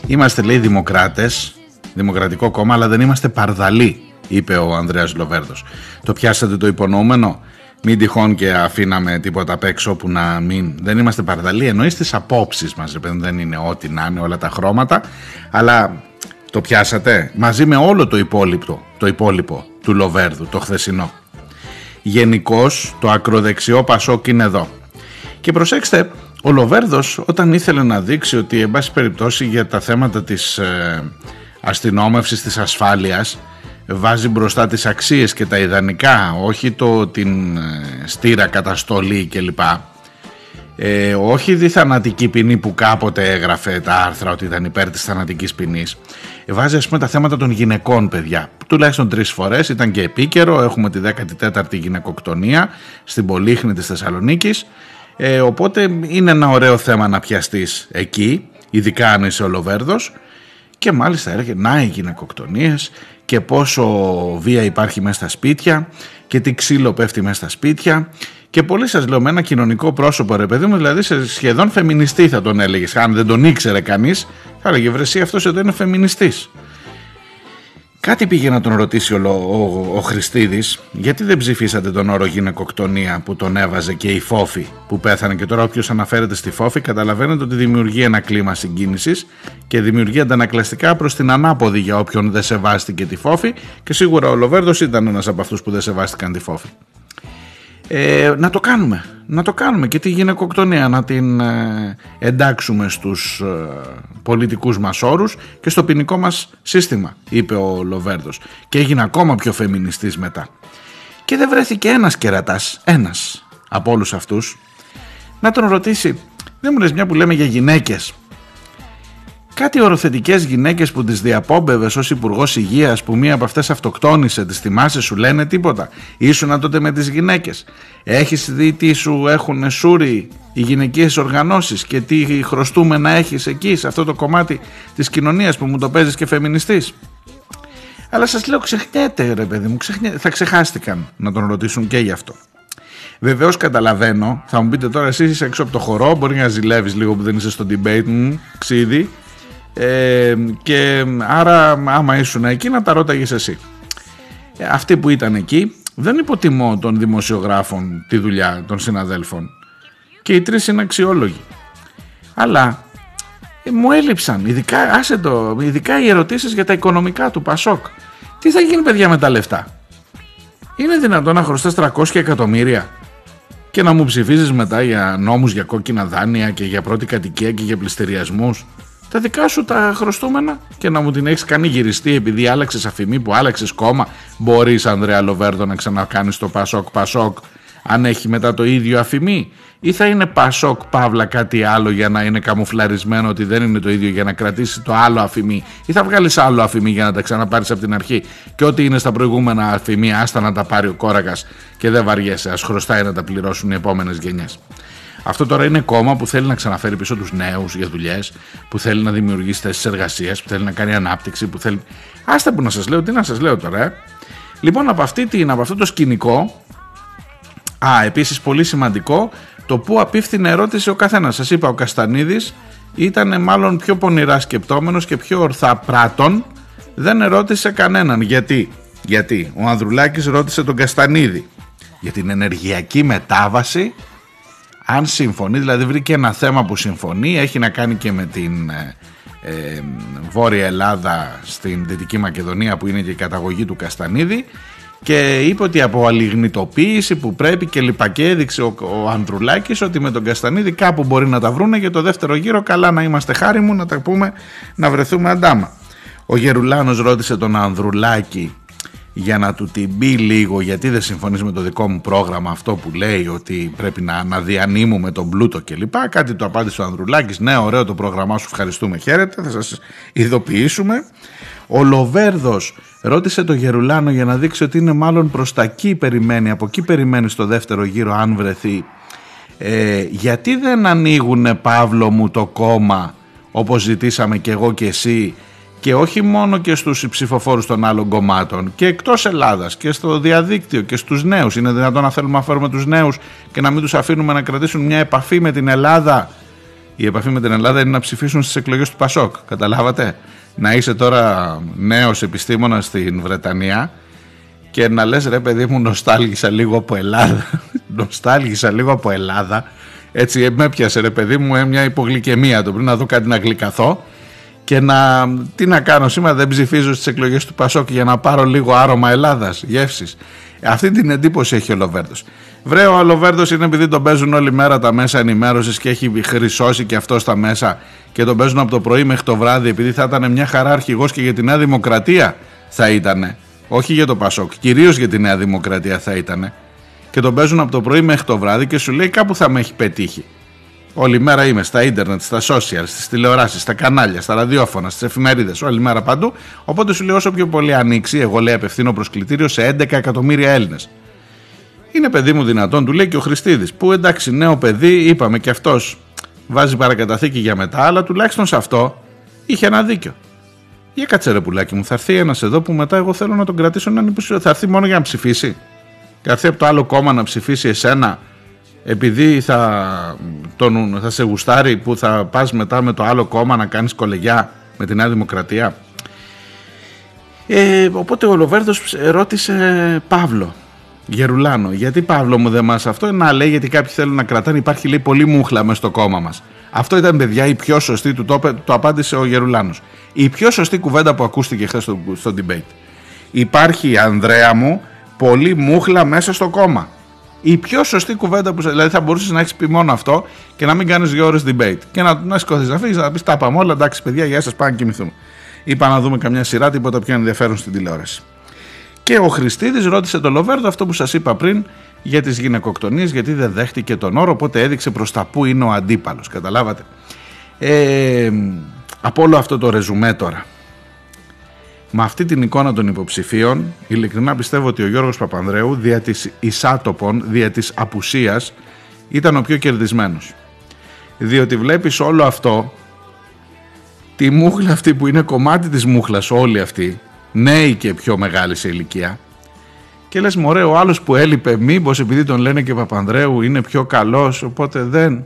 Είμαστε λέει δημοκράτες, δημοκρατικό κόμμα, αλλά δεν είμαστε παρδαλοί, είπε ο Ανδρέας Λοβέρδος. Το πιάσατε το υπονοούμενο; Μην τυχόν και αφήναμε τίποτα απ' έξω που να μην. Δεν είμαστε παρδαλοί, εννοείς τις απόψεις μας. Δεν είναι ό,τι να είναι όλα τα χρώματα. Αλλά το πιάσατε μαζί με όλο το υπόλοιπο, το υπόλοιπο του Λοβέρδου, το χθεσινό. Γενικώς το ακροδεξιό Πασόκ είναι εδώ. Και προσέξτε, ο Λοβέρδος όταν ήθελε να δείξει ότι εν πάση περιπτώσει για τα θέματα της ε, αστυνόμευσης της ασφάλειας βάζει μπροστά τις αξίες και τα ιδανικά, όχι το την ε, στήρα καταστολή κλπ. Ε, όχι τη θανατική ποινή που κάποτε έγραφε τα άρθρα ότι ήταν υπέρ της θανατικής ποινής. Ε, βάζει ας πούμε τα θέματα των γυναικών παιδιά. Τουλάχιστον τρεις φορές ήταν και επίκαιρο. Έχουμε τη 14η γυναικοκτονία στην Πολύχνη της Θεσσαλονίκης. Ε, οπότε είναι ένα ωραίο θέμα να πιαστείς εκεί, ειδικά αν είσαι ο Λοβέρδος. Και μάλιστα έλεγε να οι γυναικοκτονίες και πόσο βία υπάρχει μέσα στα σπίτια και τι ξύλο πέφτει μέσα στα σπίτια και πολύ σας λέω με ένα κοινωνικό πρόσωπο ρε παιδί μου δηλαδή σε σχεδόν φεμινιστή θα τον έλεγες αν δεν τον ήξερε κανείς θα έλεγε βρεσί αυτός εδώ είναι φεμινιστής Κάτι πήγε να τον ρωτήσει ο, ο, ο Χριστίδης γιατί δεν ψηφίσατε τον όρο γυναικοκτονία που τον έβαζε και η Φόφη που πέθανε; Και τώρα όποιος αναφέρεται στη Φόφη καταλαβαίνετε ότι δημιουργεί ένα κλίμα συγκίνησης και δημιουργεί αντανακλαστικά προς την ανάποδη για όποιον δεν σεβάστηκε τη Φόφη και σίγουρα ο Λοβέρδος ήταν ένας από αυτούς που δεν σεβάστηκαν τη Φόφη. Ε, να το κάνουμε, να το κάνουμε. Και τη γυναικοκτονία. Να την ε, εντάξουμε στους ε, πολιτικούς μας όρους και στο ποινικό μας σύστημα, είπε ο Λοβέρδος. Και έγινε ακόμα πιο φεμινιστής μετά. Και δεν βρέθηκε ένας κερατάς, ένας από όλους αυτούς, να τον ρωτήσει, δεν μου λες μια που λέμε για γυναίκες, Κάτι οροθετικές γυναίκες που τις διαπόμπευες ως Υπουργός Υγείας που μία από αυτές αυτοκτόνησε, τις θυμάσαι, σου λένε τίποτα. Ήσουνα τότε με τις γυναίκες. Έχεις δει τι σου έχουν σούρει οι γυναικείες οργανώσεις και τι χρωστούμε να έχεις εκεί, σε αυτό το κομμάτι της κοινωνίας που μου το παίζεις και φεμινιστής; Αλλά σας λέω, ξεχνιέται ρε παιδί μου, ξεχνιέται. θα ξεχάστηκαν να τον ρωτήσουν και γι' αυτό. Βεβαίως καταλαβαίνω, θα μου πείτε τώρα εσύ είσαι έξω από το χορό, μπορεί να ζηλεύεις λίγο που δεν είσαι στο debate μου, ξύδι, ε, και άρα άμα ήσουν εκεί να τα ρώταγες εσύ. Ε, αυτοί που ήταν εκεί δεν υποτιμώ των δημοσιογράφων τη δουλειά των συναδέλφων και οι τρεις είναι αξιόλογοι. Αλλά ε, μου έλειψαν, ειδικά, άσε το, ειδικά οι ερωτήσεις για τα οικονομικά του Πασόκ. Τι θα γίνει παιδιά με τα λεφτά; Είναι δυνατόν να χρωστάς 300 εκατομμύρια και να μου ψηφίζεις μετά για νόμους για κόκκινα δάνεια και για πρώτη κατοικία και για πληστηριασμούς; Τα δικά σου τα χρωστούμενα και να μου την έχεις κάνει γυριστή επειδή άλλαξες αφημί που άλλαξες κόμμα. Μπορείς, Ανδρέα Λοβέρδο, να ξανακάνεις το Πασόκ Πασόκ αν έχει μετά το ίδιο αφημί, ή θα είναι Πασόκ Παύλα κάτι άλλο για να είναι καμουφλαρισμένο ότι δεν είναι το ίδιο για να κρατήσει το άλλο αφημί, ή θα βγάλεις άλλο αφημί για να τα ξαναπάρεις από την αρχή; Και ό,τι είναι στα προηγούμενα αφημί, άστα να τα πάρει ο κόρακα και δεν βαριέσαι. Α χρωστάει να τα πληρώσουν οι επόμενες γενιές. Αυτό τώρα είναι κόμμα που θέλει να ξαναφέρει πίσω τους νέους για δουλειές, που θέλει να δημιουργήσει θέσεις εργασίας, που θέλει να κάνει ανάπτυξη, που θέλει. Άστε που να σας λέω, τι να σας λέω τώρα, ε. Λοιπόν, από, αυτή την, από αυτό το σκηνικό. Α, επίσης πολύ σημαντικό, το που απίφθηνε ερώτηση ο καθένας. Σας είπα, ο Καστανίδης ήταν μάλλον πιο πονηρά σκεπτόμενος και πιο ορθά πράτων. Δεν ερώτησε κανέναν. Γιατί, γιατί; Ο Ανδρουλάκης ρώτησε τον Καστανίδη για την ενεργειακή μετάβαση αν συμφωνεί, δηλαδή βρήκε ένα θέμα που συμφωνεί, έχει να κάνει και με την ε, ε, Βόρεια Ελλάδα στην Δυτική Μακεδονία που είναι και η καταγωγή του Καστανίδη και είπε ότι από αλιγνητοποίηση που πρέπει και λοιπά και έδειξε ο, ο Ανδρουλάκης ότι με τον Καστανίδη κάπου μπορεί να τα βρούνε για το δεύτερο γύρο καλά να είμαστε χάρη μου να τα πούμε να βρεθούμε αντάμα. Ο Γερουλάνος ρώτησε τον Ανδρουλάκη για να του την πει λίγο γιατί δεν συμφωνείς με το δικό μου πρόγραμμα αυτό που λέει ότι πρέπει να, να διανύμουμε τον πλούτο κλπ. Κάτι το απάντησε ο Ανδρουλάκης, ναι ωραίο το πρόγραμμά σου, ευχαριστούμε, χαίρετε, θα σας ειδοποιήσουμε. Ο Λοβέρδος ρώτησε το Γερουλάνο για να δείξει ότι είναι μάλλον προς τα εκεί περιμένει, από εκεί περιμένει στο δεύτερο γύρο αν βρεθεί. Ε, γιατί δεν ανοίγουνε Παύλο μου το κόμμα όπως ζητήσαμε και εγώ και εσύ και όχι μόνο και στους ψηφοφόρους των άλλων κομμάτων και εκτός Ελλάδας και στο διαδίκτυο και στους νέους. Είναι δυνατόν να θέλουμε να φέρουμε τους νέους και να μην τους αφήνουμε να κρατήσουν μια επαφή με την Ελλάδα. Η επαφή με την Ελλάδα είναι να ψηφίσουν στις εκλογές του Πασόκ. Καταλάβατε; Να είσαι τώρα νέος επιστήμονας στην Βρετανία και να λες ρε παιδί μου νοστάλγησα λίγο από Ελλάδα. νοστάλγησα λίγο από Ελλάδα. Έτσι με έπιασε ρε παιδί μου ε, μια υπογλυκαιμία το πριν να δω κάτι να γλυκαθώ και να, τι να κάνω σήμερα δεν ψηφίζω στις εκλογές του Πασόκ για να πάρω λίγο άρωμα Ελλάδας, γεύσεις. Αυτή την εντύπωση έχει ο Λοβέρδος. Βρε ο Λοβέρδος είναι επειδή τον παίζουν όλη μέρα τα μέσα ενημέρωσης και έχει χρυσώσει και αυτό στα μέσα και τον παίζουν από το πρωί μέχρι το βράδυ επειδή θα ήταν μια χαρά αρχηγός και για τη Νέα Δημοκρατία θα ήταν. Όχι για το Πασόκ, κυρίως για τη Νέα Δημοκρατία θα ήταν. Και τον παίζουν από το πρωί μέχρι το βράδυ και σου λέει κάπου θα με έχει πετύχει. Όλη μέρα είμαι στα ίντερνετ, στα social, στις τηλεοράσεις, στα κανάλια, στα ραδιόφωνα, στις εφημερίδες, όλη μέρα παντού. Οπότε σου λέω όσο πιο πολύ ανοίξει, εγώ λέει απευθύνω προσκλητήριο σε 11 εκατομμύρια Έλληνες. Είναι παιδί μου δυνατόν, του λέει και ο Χριστίδης, που εντάξει, νέο παιδί, είπαμε και αυτός βάζει παρακαταθήκη για μετά, αλλά τουλάχιστον σε αυτό είχε ένα δίκιο. Για κάτσε ρε πουλάκι μου, θα έρθει ένας εδώ που μετά εγώ θέλω να τον κρατήσω έναν υποψήφιο. Θα έρθει μόνο για να ψηφίσει. Θα έρθει από το άλλο κόμμα να ψηφίσει εσένα επειδή θα, τον, θα σε γουστάρει που θα πας μετά με το άλλο κόμμα να κάνεις κολεγιά με τη Νέα Δημοκρατία. Ε, οπότε ο Λοβέρδος ρώτησε Παύλο Γερουλάνο γιατί Παύλο μου δεν μας αυτό να λέει γιατί κάποιοι θέλουν να κρατάνε υπάρχει λέει πολύ μούχλα μέσα στο κόμμα μας. Αυτό ήταν παιδιά η πιο σωστή του το, το απάντησε ο Γερουλάνος. Η πιο σωστή κουβέντα που ακούστηκε χθες στο, στο debate. Υπάρχει Ανδρέα μου πολύ μούχλα μέσα στο κόμμα η πιο σωστή κουβέντα που. Δηλαδή θα μπορούσες να έχεις πει μόνο αυτό και να μην κάνεις δύο ώρες debate. Και να, να σηκωθείς να φύγεις, να πεις τα πάμε όλα. Εντάξει, παιδιά, γεια σας, πάμε να κοιμηθούμε. Είπα να δούμε καμιά σειρά, τίποτα πιο ενδιαφέρον στην τηλεόραση. Και ο Χριστίδης ρώτησε τον Λοβέρδο αυτό που σας είπα πριν για τις γυναικοκτονίες, γιατί δεν δέχτηκε τον όρο, οπότε έδειξε προς τα πού είναι ο αντίπαλος. Καταλάβατε. Ε, από όλο αυτό το ρεζουμέ τώρα με αυτή την εικόνα των υποψηφίων, ειλικρινά πιστεύω ότι ο Γιώργος Παπανδρέου δια της εισάτοπων, δια της απουσίας, ήταν ο πιο κερδισμένος. Διότι βλέπεις όλο αυτό, τη μούχλα αυτή που είναι κομμάτι της μούχλας όλοι αυτοί, νέοι και πιο μεγάλοι σε ηλικία, και λες μωρέ ο άλλος που έλειπε μήπως επειδή τον λένε και Παπανδρέου είναι πιο καλός οπότε δεν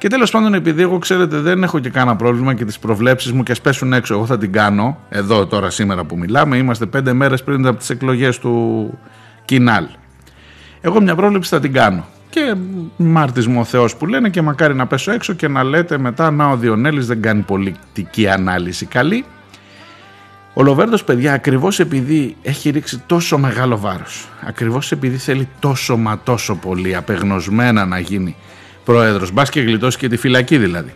και τέλος πάντων, επειδή εγώ ξέρετε δεν έχω και κανένα πρόβλημα και τις προβλέψεις μου και ας πέσουν έξω, εγώ θα την κάνω εδώ τώρα σήμερα που μιλάμε. Είμαστε πέντε μέρες πριν από τις εκλογές του Κινάλ. Εγώ μια πρόβλεψη θα την κάνω. Και μάρτισμό ο Θεός που λένε και μακάρι να πέσω έξω και να λέτε μετά να ο Διονέλης δεν κάνει πολιτική ανάλυση καλή. Ο Λοβέρδο, παιδιά, ακριβώς επειδή έχει ρίξει τόσο μεγάλο βάρος, ακριβώς επειδή θέλει τόσο μα τόσο πολύ απεγνωσμένα να γίνει πρόεδρος. Μπας και γλιτώσεις και τη φυλακή δηλαδή.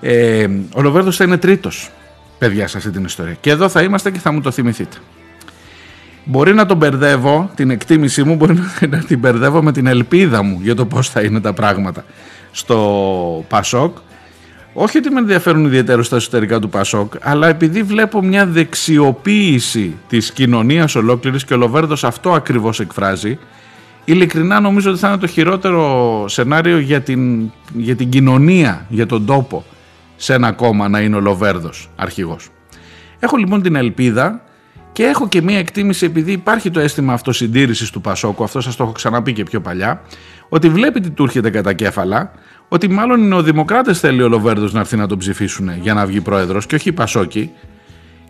Ε, ο Λοβέρδος θα είναι τρίτος, παιδιά, σε αυτή την ιστορία. Και εδώ θα είμαστε και θα μου το θυμηθείτε. Μπορεί να τον μπερδεύω, την εκτίμησή μου μπορεί να την μπερδεύω με την ελπίδα μου για το πώς θα είναι τα πράγματα στο Πασόκ. Όχι ότι με ενδιαφέρουν ιδιαίτερα στα εσωτερικά του Πασόκ, αλλά επειδή βλέπω μια δεξιοποίηση της κοινωνίας ολόκληρης και ο Λοβέρδος αυτό ακριβώς εκφράζει, ειλικρινά νομίζω ότι θα είναι το χειρότερο σενάριο για την, για την κοινωνία, για τον τόπο σε ένα κόμμα να είναι ο Λοβέρδος αρχηγός. Έχω λοιπόν την ελπίδα και έχω και μία εκτίμηση επειδή υπάρχει το αίσθημα αυτοσυντήρησης του Πασόκου, αυτό σας το έχω ξαναπεί και πιο παλιά, ότι βλέπει τι του έρχεται κατά κέφαλα, ότι μάλλον είναι ο Δημοκράτες θέλει ο Λοβέρδος να έρθει να τον ψηφίσουν για να βγει πρόεδρος και όχι η Πασόκη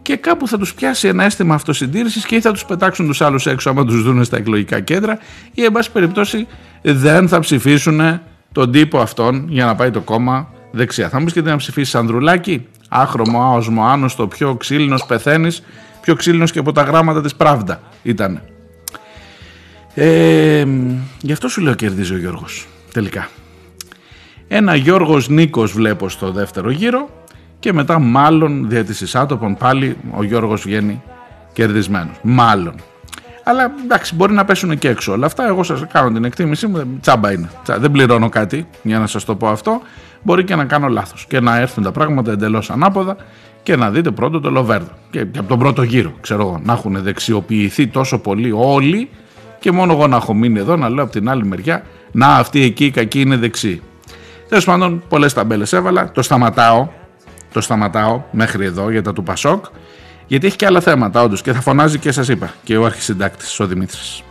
και κάπου θα τους πιάσει ένα αίσθημα αυτοσυντήρησης και ή θα τους πετάξουν τους άλλους έξω άμα τους δουν στα εκλογικά κέντρα ή εν πάση περιπτώσει δεν θα ψηφίσουν τον τύπο αυτόν για να πάει το κόμμα δεξιά. Θα μου πεις και τι να ψηφίσεις Ανδρουλάκη, άχρωμο, άοσμο, άνοστο, πιο ξύλινος πεθαίνεις, πιο ξύλινος και από τα γράμματα της Pravda ήταν. Ε, γι' αυτό σου λέω κερδίζει ο Γιώργος, τελικά. Ένα Γιώργος Νίκος βλέπω στο δεύτερο γύρο και μετά μάλλον δια της εισάτοπων πάλι ο Γιώργος βγαίνει κερδισμένος. Μάλλον. Αλλά εντάξει, μπορεί να πέσουν και έξω όλα αυτά. Εγώ σας κάνω την εκτίμησή μου. Τσάμπα είναι. Δεν πληρώνω κάτι για να σας το πω αυτό. Μπορεί και να κάνω λάθος και να έρθουν τα πράγματα εντελώς ανάποδα και να δείτε πρώτο το Λοβέρδο. Και, από τον πρώτο γύρο, ξέρω εγώ, να έχουν δεξιοποιηθεί τόσο πολύ όλοι και μόνο εγώ να έχω μείνει εδώ να λέω από την άλλη μεριά να αυτή εκεί η κακή είναι δεξί. Τέλος πάντων, πολλές ταμπέλες έβαλα. Το σταματάω. Το σταματάω μέχρι εδώ για τα του Πασόκ. Γιατί έχει και άλλα θέματα, όντως. Και θα φωνάζει και σας είπα και ο αρχισυντάκτης, ο Δημήτρης.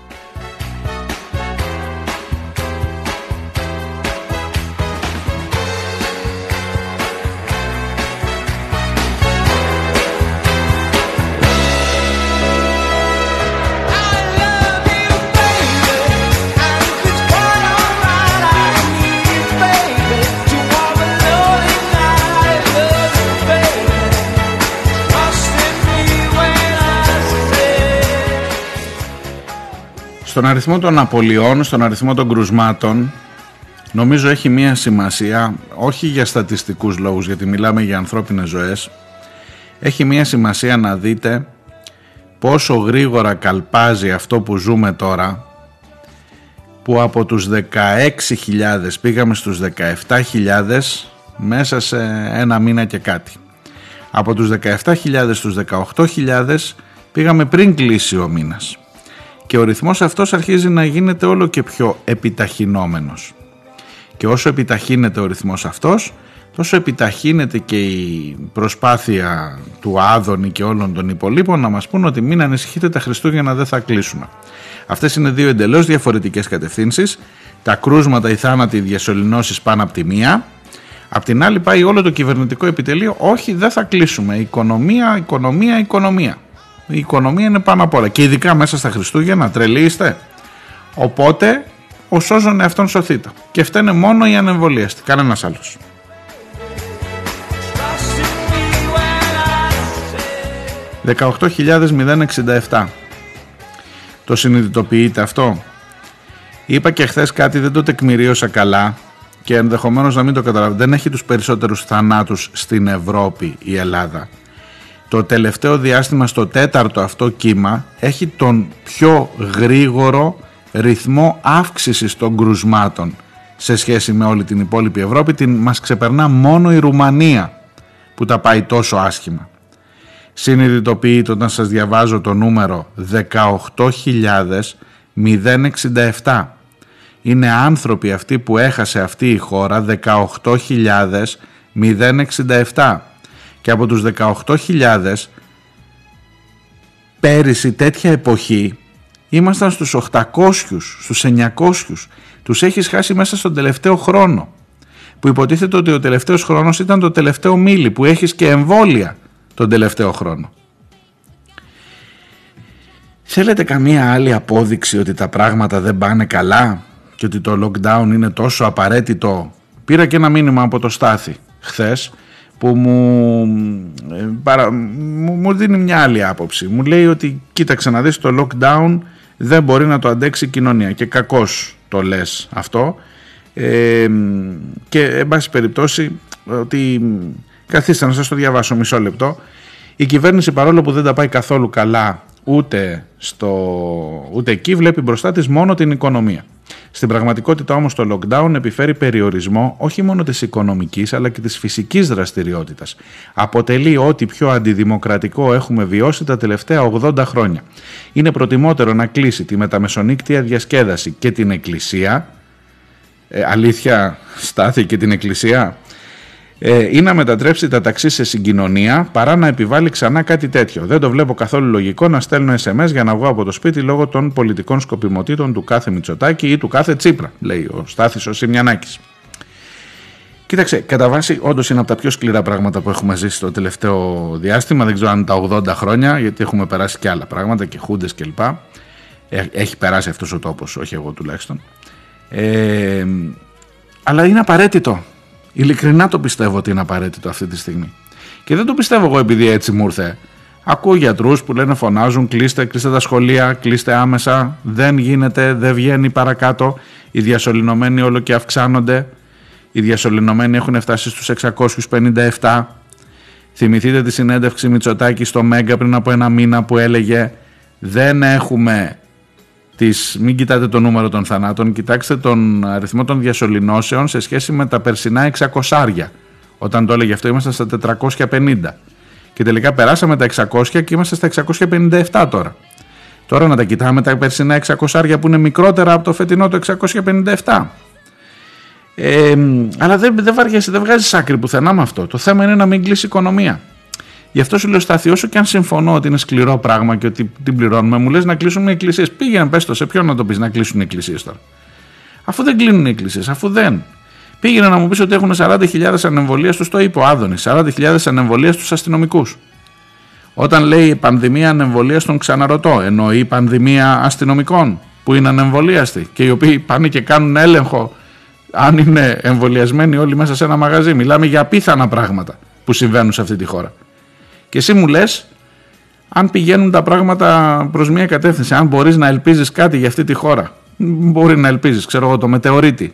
Στον αριθμό των απολειών, στον αριθμό των κρουσμάτων, νομίζω έχει μία σημασία, όχι για στατιστικούς λόγους, γιατί μιλάμε για ανθρώπινες ζωές, έχει μία σημασία να δείτε πόσο γρήγορα καλπάζει αυτό που ζούμε τώρα, που από τους 16.000 πήγαμε στους 17.000 μέσα σε ένα μήνα και κάτι. Από τους 17.000 στους 18.000 πήγαμε πριν κλείσει ο μήνας και ο ρυθμός αυτός αρχίζει να γίνεται όλο και πιο επιταχυνόμενος. Και όσο επιταχύνεται ο ρυθμός αυτός, τόσο επιταχύνεται και η προσπάθεια του Άδωνη και όλων των υπολείπων να μας πούν ότι μην ανησυχείτε τα Χριστούγεννα δεν θα κλείσουν. Αυτές είναι δύο εντελώς διαφορετικές κατευθύνσεις. Τα κρούσματα, οι θάνατοι, οι διασωληνώσεις πάνω από τη μία. Απ' την άλλη πάει όλο το κυβερνητικό επιτελείο, όχι δεν θα κλείσουμε. Οικονομία, οικονομία, οικονομία. Η οικονομία είναι πάνω απ' όλα. Και ειδικά μέσα στα Χριστούγεννα, τρελοί είστε. Οπότε, ο σώζον εαυτόν σωθείτε. Και φταίνε μόνο οι ανεμβολίαστοι, κανένας άλλος. «18.067. Το συνειδητοποιείτε αυτό; Είπα και χθες κάτι, δεν το τεκμηρίωσα καλά και ενδεχομένως να μην το καταλάβετε. Δεν έχει τους περισσότερους θανάτους στην Ευρώπη η Ελλάδα το τελευταίο διάστημα στο τέταρτο αυτό κύμα έχει τον πιο γρήγορο ρυθμό αύξησης των κρουσμάτων σε σχέση με όλη την υπόλοιπη Ευρώπη. Την μας ξεπερνά μόνο η Ρουμανία που τα πάει τόσο άσχημα. Συνειδητοποιείτε όταν σας διαβάζω το νούμερο 18.067. Είναι άνθρωποι αυτοί που έχασε αυτή η χώρα 18.067 και από τους 18.000 πέρυσι τέτοια εποχή ήμασταν στους 800, στους 900 τους έχεις χάσει μέσα στον τελευταίο χρόνο. Που υποτίθεται ότι ο τελευταίος χρόνος ήταν το τελευταίο μίλι που έχεις και εμβόλια τον τελευταίο χρόνο. Θέλετε καμία άλλη απόδειξη ότι τα πράγματα δεν πάνε καλά και ότι το lockdown είναι τόσο απαραίτητο; Πήρα και ένα μήνυμα από το Στάθη χθες που μου, ε, παρα, μου, μου δίνει μια άλλη άποψη. Μου λέει ότι κοίταξε να δεις το lockdown δεν μπορεί να το αντέξει η κοινωνία και κακώς το λες αυτό ε, και εν πάση περιπτώσει ότι καθίστε να σας το διαβάσω μισό λεπτό η κυβέρνηση παρόλο που δεν τα πάει καθόλου καλά ούτε, στο, ούτε εκεί βλέπει μπροστά της μόνο την οικονομία. Στην πραγματικότητα όμως το lockdown επιφέρει περιορισμό όχι μόνο της οικονομικής αλλά και της φυσικής δραστηριότητας. Αποτελεί ό,τι πιο αντιδημοκρατικό έχουμε βιώσει τα τελευταία 80 χρόνια. Είναι προτιμότερο να κλείσει τη μεταμεσονύκτια διασκέδαση και την εκκλησία, ε, αλήθεια στάθη και την εκκλησία, ε, ή να μετατρέψει τα ταξί σε συγκοινωνία παρά να επιβάλλει ξανά κάτι τέτοιο. Δεν το βλέπω καθόλου λογικό να στέλνω SMS για να βγω από το σπίτι λόγω των πολιτικών σκοπιμοτήτων του κάθε Μητσοτάκη ή του κάθε Τσίπρα, λέει ο Στάθης ο Σιμιανάκης. Κοίταξε, κατά βάση όντως είναι από τα πιο σκληρά πράγματα που έχουμε ζήσει το τελευταίο διάστημα. Δεν ξέρω αν τα 80 χρόνια, γιατί έχουμε περάσει και άλλα πράγματα και χούντες κλπ. Ε, έχει περάσει αυτός ο τόπος, όχι εγώ τουλάχιστον. Ε, αλλά είναι απαραίτητο. Ειλικρινά το πιστεύω ότι είναι απαραίτητο αυτή τη στιγμή. Και δεν το πιστεύω εγώ επειδή έτσι μου ήρθε. Ακούω γιατρούς που λένε φωνάζουν, κλείστε, κλείστε τα σχολεία, κλείστε άμεσα. Δεν γίνεται, δεν βγαίνει παρακάτω. Οι διασωληνωμένοι όλο και αυξάνονται. Οι διασωληνωμένοι έχουν φτάσει στους 657. Θυμηθείτε τη συνέντευξη Μητσοτάκη στο Μέγκα πριν από ένα μήνα που έλεγε δεν έχουμε τις, μην κοιτάτε το νούμερο των θανάτων, κοιτάξτε τον αριθμό των διασωληνώσεων σε σχέση με τα περσινά 600 Όταν το έλεγε αυτό ήμασταν στα 450. Και τελικά περάσαμε τα 600 και είμαστε στα 657 τώρα. Τώρα να τα κοιτάμε τα περσινά 600 που είναι μικρότερα από το φετινό το 657. Ε, αλλά δεν, δεν, βαριέσαι, δεν βγάζεις άκρη πουθενά με αυτό. Το θέμα είναι να μην κλείσει η οικονομία. Γι' αυτό σου λέω στάθη, όσο και αν συμφωνώ ότι είναι σκληρό πράγμα και ότι την πληρώνουμε, μου λες να κλείσουν οι εκκλησίες. Πήγαινε, πες το, σε ποιον να το πεις να κλείσουν οι εκκλησίες τώρα. Αφού δεν κλείνουν οι εκκλησίες, αφού δεν. Πήγαινε να μου πεις ότι έχουν 40.000 ανεμβολίες τους, το είπε ο Άδωνης. 40.000 ανεμβολίες στους αστυνομικούς. Όταν λέει πανδημία ανεμβολίας, τον ξαναρωτώ. Εννοεί πανδημία αστυνομικών που είναι ανεμβολίαστοι και οι οποίοι πάνε και κάνουν έλεγχο αν είναι εμβολιασμένοι όλοι μέσα σε ένα μαγαζί. Μιλάμε για απίθανα πράγματα που συμβαίνουν σε αυτή τη χώρα. Και εσύ μου λες, αν πηγαίνουν τα πράγματα προς μια κατεύθυνση, αν μπορείς να ελπίζεις κάτι για αυτή τη χώρα. Μπορεί να ελπίζεις, ξέρω εγώ, το μετεωρίτη,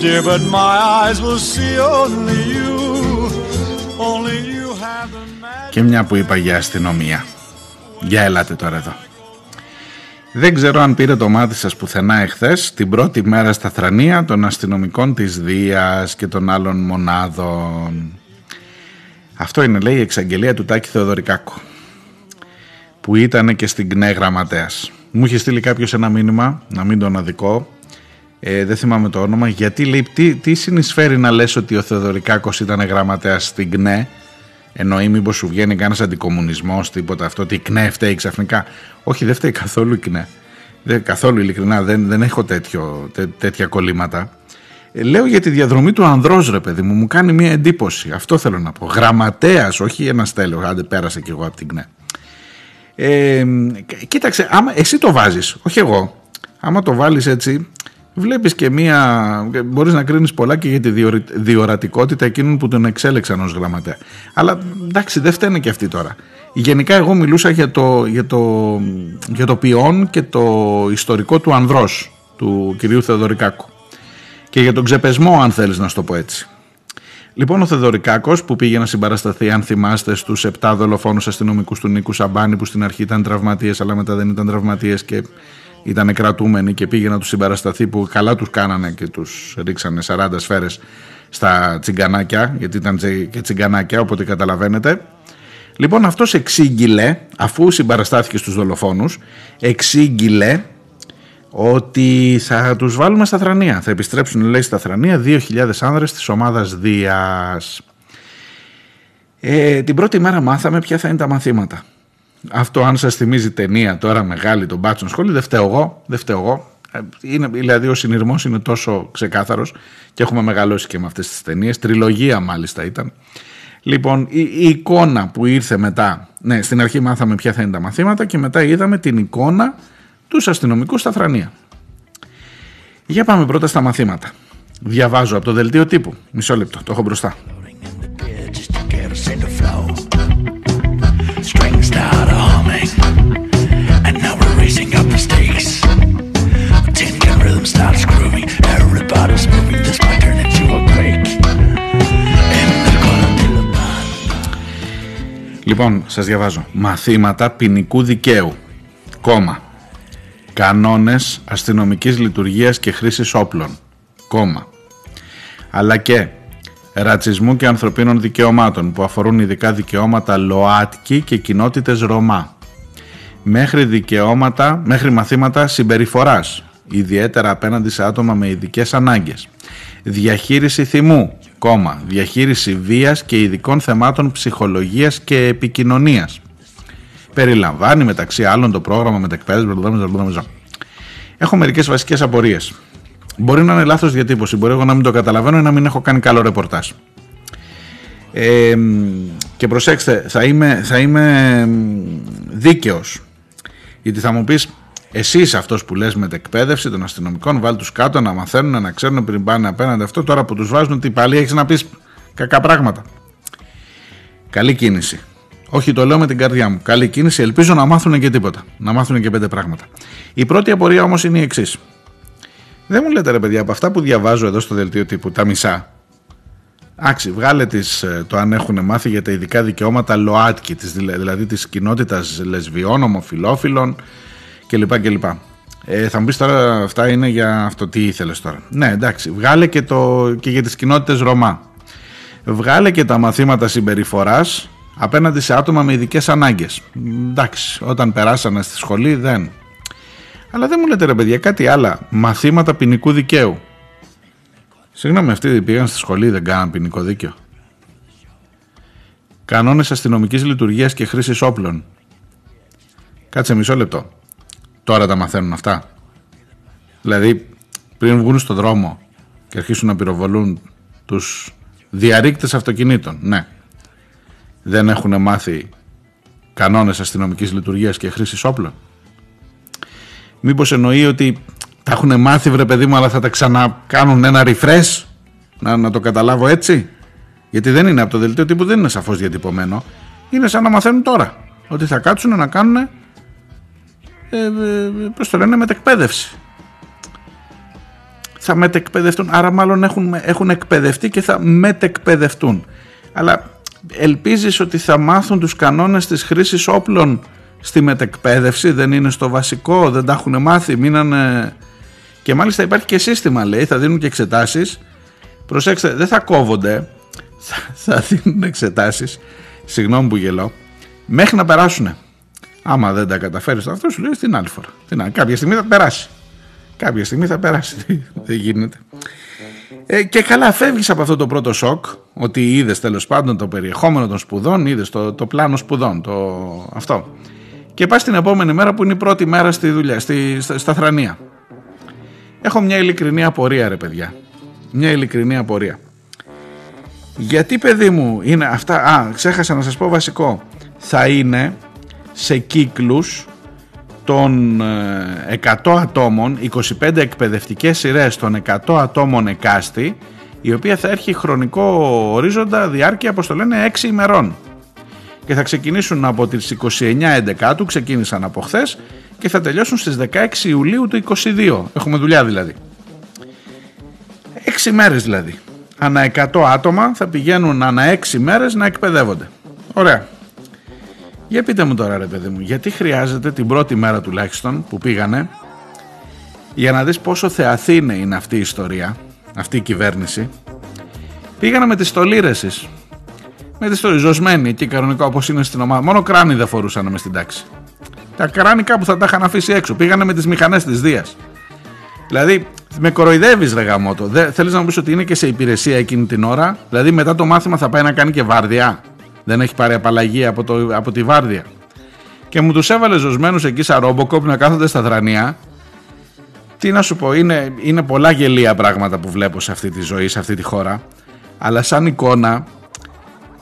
Dear, but my eyes will see only you. Only you have the magic. Και μια που είπα για αστυνομία. Για ελάτε τώρα εδώ. Δεν ξέρω αν πήρε το μάτι σας πουθενά εχθές την πρώτη μέρα στα θρανία των αστυνομικών της Δίας και των άλλων μονάδων. Αυτό είναι λέει η εξαγγελία του Τάκη Θεοδωρικάκου που ήταν και στην ΚΝΕ γραμματέας. Μου είχε στείλει κάποιος ένα μήνυμα, να μην τον αδικό, ε, δεν θυμάμαι το όνομα, γιατί λέει τι, τι συνεισφέρει να λες ότι ο Θεοδωρικάκος ήταν γραμματέας στην ΚΝΕ, εννοεί μήπως σου βγαίνει κανένας αντικομουνισμός, τίποτα αυτό, ότι η ΚΝΕ φταίει ξαφνικά. Όχι, δεν φταίει καθόλου η ΚΝΕ. Δεν, καθόλου ειλικρινά, δεν, δεν έχω τέτοιο, τέ, τέτοια κολλήματα. Ε, λέω για τη διαδρομή του ανδρός ρε παιδί μου, μου κάνει μια εντύπωση. Αυτό θέλω να πω. Γραμματέας, όχι ένας τέλο. Άντε, πέρασε κι εγώ από την ΚΝΕ. Ε, κοίταξε, άμα, εσύ το βάζεις, όχι εγώ. Άμα το βάλεις έτσι, βλέπεις και μία, μπορείς να κρίνεις πολλά και για τη διορατικότητα εκείνων που τον εξέλεξαν ως γραμματέα. Αλλά εντάξει δεν φταίνε και αυτοί τώρα. Γενικά εγώ μιλούσα για το, για το, για το ποιόν και το ιστορικό του ανδρός του κυρίου Θεοδωρικάκου και για τον ξεπεσμό αν θέλεις να σου το πω έτσι. Λοιπόν, ο Θεοδωρικάκος που πήγε να συμπαρασταθεί, αν θυμάστε, στους 7 δολοφόνους αστυνομικούς του Νίκου Σαμπάνη, που στην αρχή ήταν τραυματίες, αλλά μετά δεν ήταν τραυματίες και ήταν κρατούμενοι και πήγε να τους συμπαρασταθεί που καλά τους κάνανε και τους ρίξανε 40 σφαίρες στα τσιγκανάκια γιατί ήταν και τσιγκανάκια οπότε καταλαβαίνετε. Λοιπόν αυτός εξήγηλε αφού συμπαραστάθηκε στους δολοφόνους εξήγηλε ότι θα τους βάλουμε στα θρανία. Θα επιστρέψουν λέει στα θρανία 2.000 άνδρες της ομάδας Δίας. Ε, την πρώτη μέρα μάθαμε ποια θα είναι τα μαθήματα αυτό αν σας θυμίζει ταινία τώρα μεγάλη τον Μπάτσον Σχόλη δεν φταίω εγώ, δεν φταίω εγώ. Ε, είναι, δηλαδή ο συνειρμός είναι τόσο ξεκάθαρος και έχουμε μεγαλώσει και με αυτές τις ταινίες. Τριλογία μάλιστα ήταν. Λοιπόν, η, η, εικόνα που ήρθε μετά, ναι, στην αρχή μάθαμε ποια θα είναι τα μαθήματα και μετά είδαμε την εικόνα τους αστυνομικούς στα θρανία. Για πάμε πρώτα στα μαθήματα. Διαβάζω από το δελτίο τύπου. Μισό λεπτό, το έχω μπροστά. Λοιπόν, σας διαβάζω. Μαθήματα ποινικού δικαίου. Κόμμα. Κανόνες αστυνομικής λειτουργίας και χρήσης όπλων. Κόμμα. Αλλά και ρατσισμού και ανθρωπίνων δικαιωμάτων που αφορούν ειδικά δικαιώματα ΛΟΑΤΚΙ και κοινότητες Ρωμά. Μέχρι δικαιώματα, μέχρι μαθήματα συμπεριφοράς, ιδιαίτερα απέναντι σε άτομα με ειδικές ανάγκες. Διαχείριση θυμού, κόμμα, διαχείριση βίας και ειδικών θεμάτων ψυχολογίας και επικοινωνίας. Περιλαμβάνει μεταξύ άλλων το πρόγραμμα μετακπαίδευση. Έχω μερικές βασικές απορίες. Μπορεί να είναι λάθος διατύπωση, μπορεί εγώ να μην το καταλαβαίνω ή να μην έχω κάνει καλό ρεπορτάζ. Ε, και προσέξτε, θα είμαι, θα είμαι δίκαιος γιατί θα μου πεις εσύ είσαι αυτός που λες με εκπαίδευση των αστυνομικών βάλει τους κάτω να μαθαίνουν, να ξέρουν πριν πάνε απέναντι αυτό τώρα που τους βάζουν τι πάλι έχεις να πεις κακά πράγματα. Καλή κίνηση. Όχι το λέω με την καρδιά μου. Καλή κίνηση ελπίζω να μάθουν και τίποτα. Να μάθουν και πέντε πράγματα. Η πρώτη απορία όμως είναι η εξής. δεν μου λέτε ρε παιδιά από αυτά που διαβάζω εδώ στο δελτίο τύπου τα μισά. Άξι, βγάλε τις, ε, το αν έχουν μάθει για τα ειδικά δικαιώματα ΛΟΑΤΚΙ, δηλαδή της κοινότητας λεσβιών, ομοφιλόφιλων κλπ. κλπ. Ε, θα μου πεις τώρα αυτά είναι για αυτό τι ήθελες τώρα. Ναι εντάξει, βγάλε και, το, και για τις κοινότητες Ρωμά. Βγάλε και τα μαθήματα συμπεριφοράς απέναντι σε άτομα με ειδικές ανάγκες. Εντάξει, όταν περάσανε στη σχολή δεν. Αλλά δεν μου λέτε ρε παιδιά κάτι άλλα. Μαθήματα ποινικού δικαίου. Συγγνώμη, αυτοί πήγαν στη σχολή, δεν κάναν ποινικό δίκαιο. Κανόνες αστυνομικής λειτουργίας και χρήσης όπλων. Κάτσε μισό λεπτό. Τώρα τα μαθαίνουν αυτά. Δηλαδή, πριν βγουν στον δρόμο και αρχίσουν να πυροβολούν τους διαρρήκτες αυτοκινήτων, ναι. Δεν έχουν μάθει κανόνες αστυνομικής λειτουργίας και χρήσης όπλων. Μήπως εννοεί ότι τα έχουν μάθει βρε παιδί μου αλλά θα τα ξανακάνουν ένα refresh να, να το καταλάβω έτσι; Γιατί δεν είναι από το δελτίο τύπου δεν είναι σαφώς διατυπωμένο είναι σαν να μαθαίνουν τώρα ότι θα κάτσουν να κάνουν ε, ε, πώς το λένε μετεκπαίδευση. Θα μετεκπαιδευτούν άρα μάλλον έχουν, έχουν εκπαιδευτεί και θα μετεκπαιδευτούν. Αλλά ελπίζεις ότι θα μάθουν τους κανόνες της χρήσης όπλων στη μετεκπαίδευση δεν είναι στο βασικό δεν τα έχουν μάθει μείνανε. Και μάλιστα υπάρχει και σύστημα, λέει, θα δίνουν και εξετάσεις. Προσέξτε, δεν θα κόβονται, θα, δίνουν εξετάσεις, συγγνώμη που γελώ, μέχρι να περάσουν. Άμα δεν τα καταφέρεις αυτό, σου λέει την άλλη φορά. Την άλλη. Κάποια στιγμή θα περάσει. Κάποια στιγμή θα περάσει. δεν γίνεται. Ε, και καλά, φεύγεις από αυτό το πρώτο σοκ, ότι είδες τέλος πάντων το περιεχόμενο των σπουδών, είδες το, το πλάνο σπουδών, το, αυτό. Και πας την επόμενη μέρα που είναι η πρώτη μέρα στη δουλειά, στη, στα, στα θρανία. Έχω μια ειλικρινή απορία ρε παιδιά. Μια ειλικρινή απορία. Γιατί παιδί μου είναι αυτά, α ξέχασα να σας πω βασικό, θα είναι σε κύκλους των 100 ε, ατόμων, 25 εκπαιδευτικές σειρές των 100 ατόμων εκάστη, η οποία θα έχει χρονικό ορίζοντα διάρκεια, όπως το λένε, 6 ημερών. Και θα ξεκινήσουν από τις 29 11 ξεκίνησαν από χθες και θα τελειώσουν στις 16 Ιουλίου του 22. Έχουμε δουλειά δηλαδή. Έξι μέρες δηλαδή. Ανά 100 άτομα θα πηγαίνουν ανά 6 μέρες να εκπαιδεύονται. Ωραία. Για πείτε μου τώρα ρε παιδί μου, γιατί χρειάζεται την πρώτη μέρα τουλάχιστον που πήγανε για να δεις πόσο θεαθήνε είναι αυτή η ιστορία, αυτή η κυβέρνηση. Πήγανε με τις στολίρεσεις. Με τις στολιζωσμένοι εκεί κανονικά όπως είναι στην ομάδα. Μόνο κράνη δεν φορούσαν μες στην τάξη. Τα κράνη κάπου θα τα είχαν αφήσει έξω. Πήγανε με τις μηχανές της Δίας. Δηλαδή, με κοροϊδεύεις, ρε γαμότο. Θέλεις να μου πεις ότι είναι και σε υπηρεσία εκείνη την ώρα; Δηλαδή, μετά το μάθημα θα πάει να κάνει και βάρδια; Δεν έχει πάρει απαλλαγή από, το, από τη βάρδια. Και μου τους έβαλε ζωσμένους εκεί σαν ρόμποκοπ να κάθονται στα δρανία. Τι να σου πω, είναι, είναι πολλά γελία πράγματα που βλέπω σε αυτή τη ζωή, σε αυτή τη χώρα. Αλλά σαν εικόνα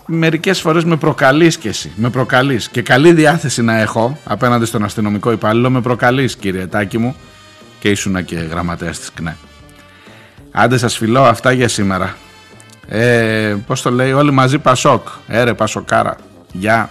μερικές φορές με προκαλείς και εσύ. Με προκαλείς. Και καλή διάθεση να έχω απέναντι στον αστυνομικό υπάλληλο. Με προκαλείς κύριε Τάκη μου. Και ήσουνα και γραμματέας της ΚΝΕ. Άντε σας φιλώ αυτά για σήμερα. Ε, πώς το λέει όλοι μαζί Πασόκ. Έρε Πασοκάρα. Γεια.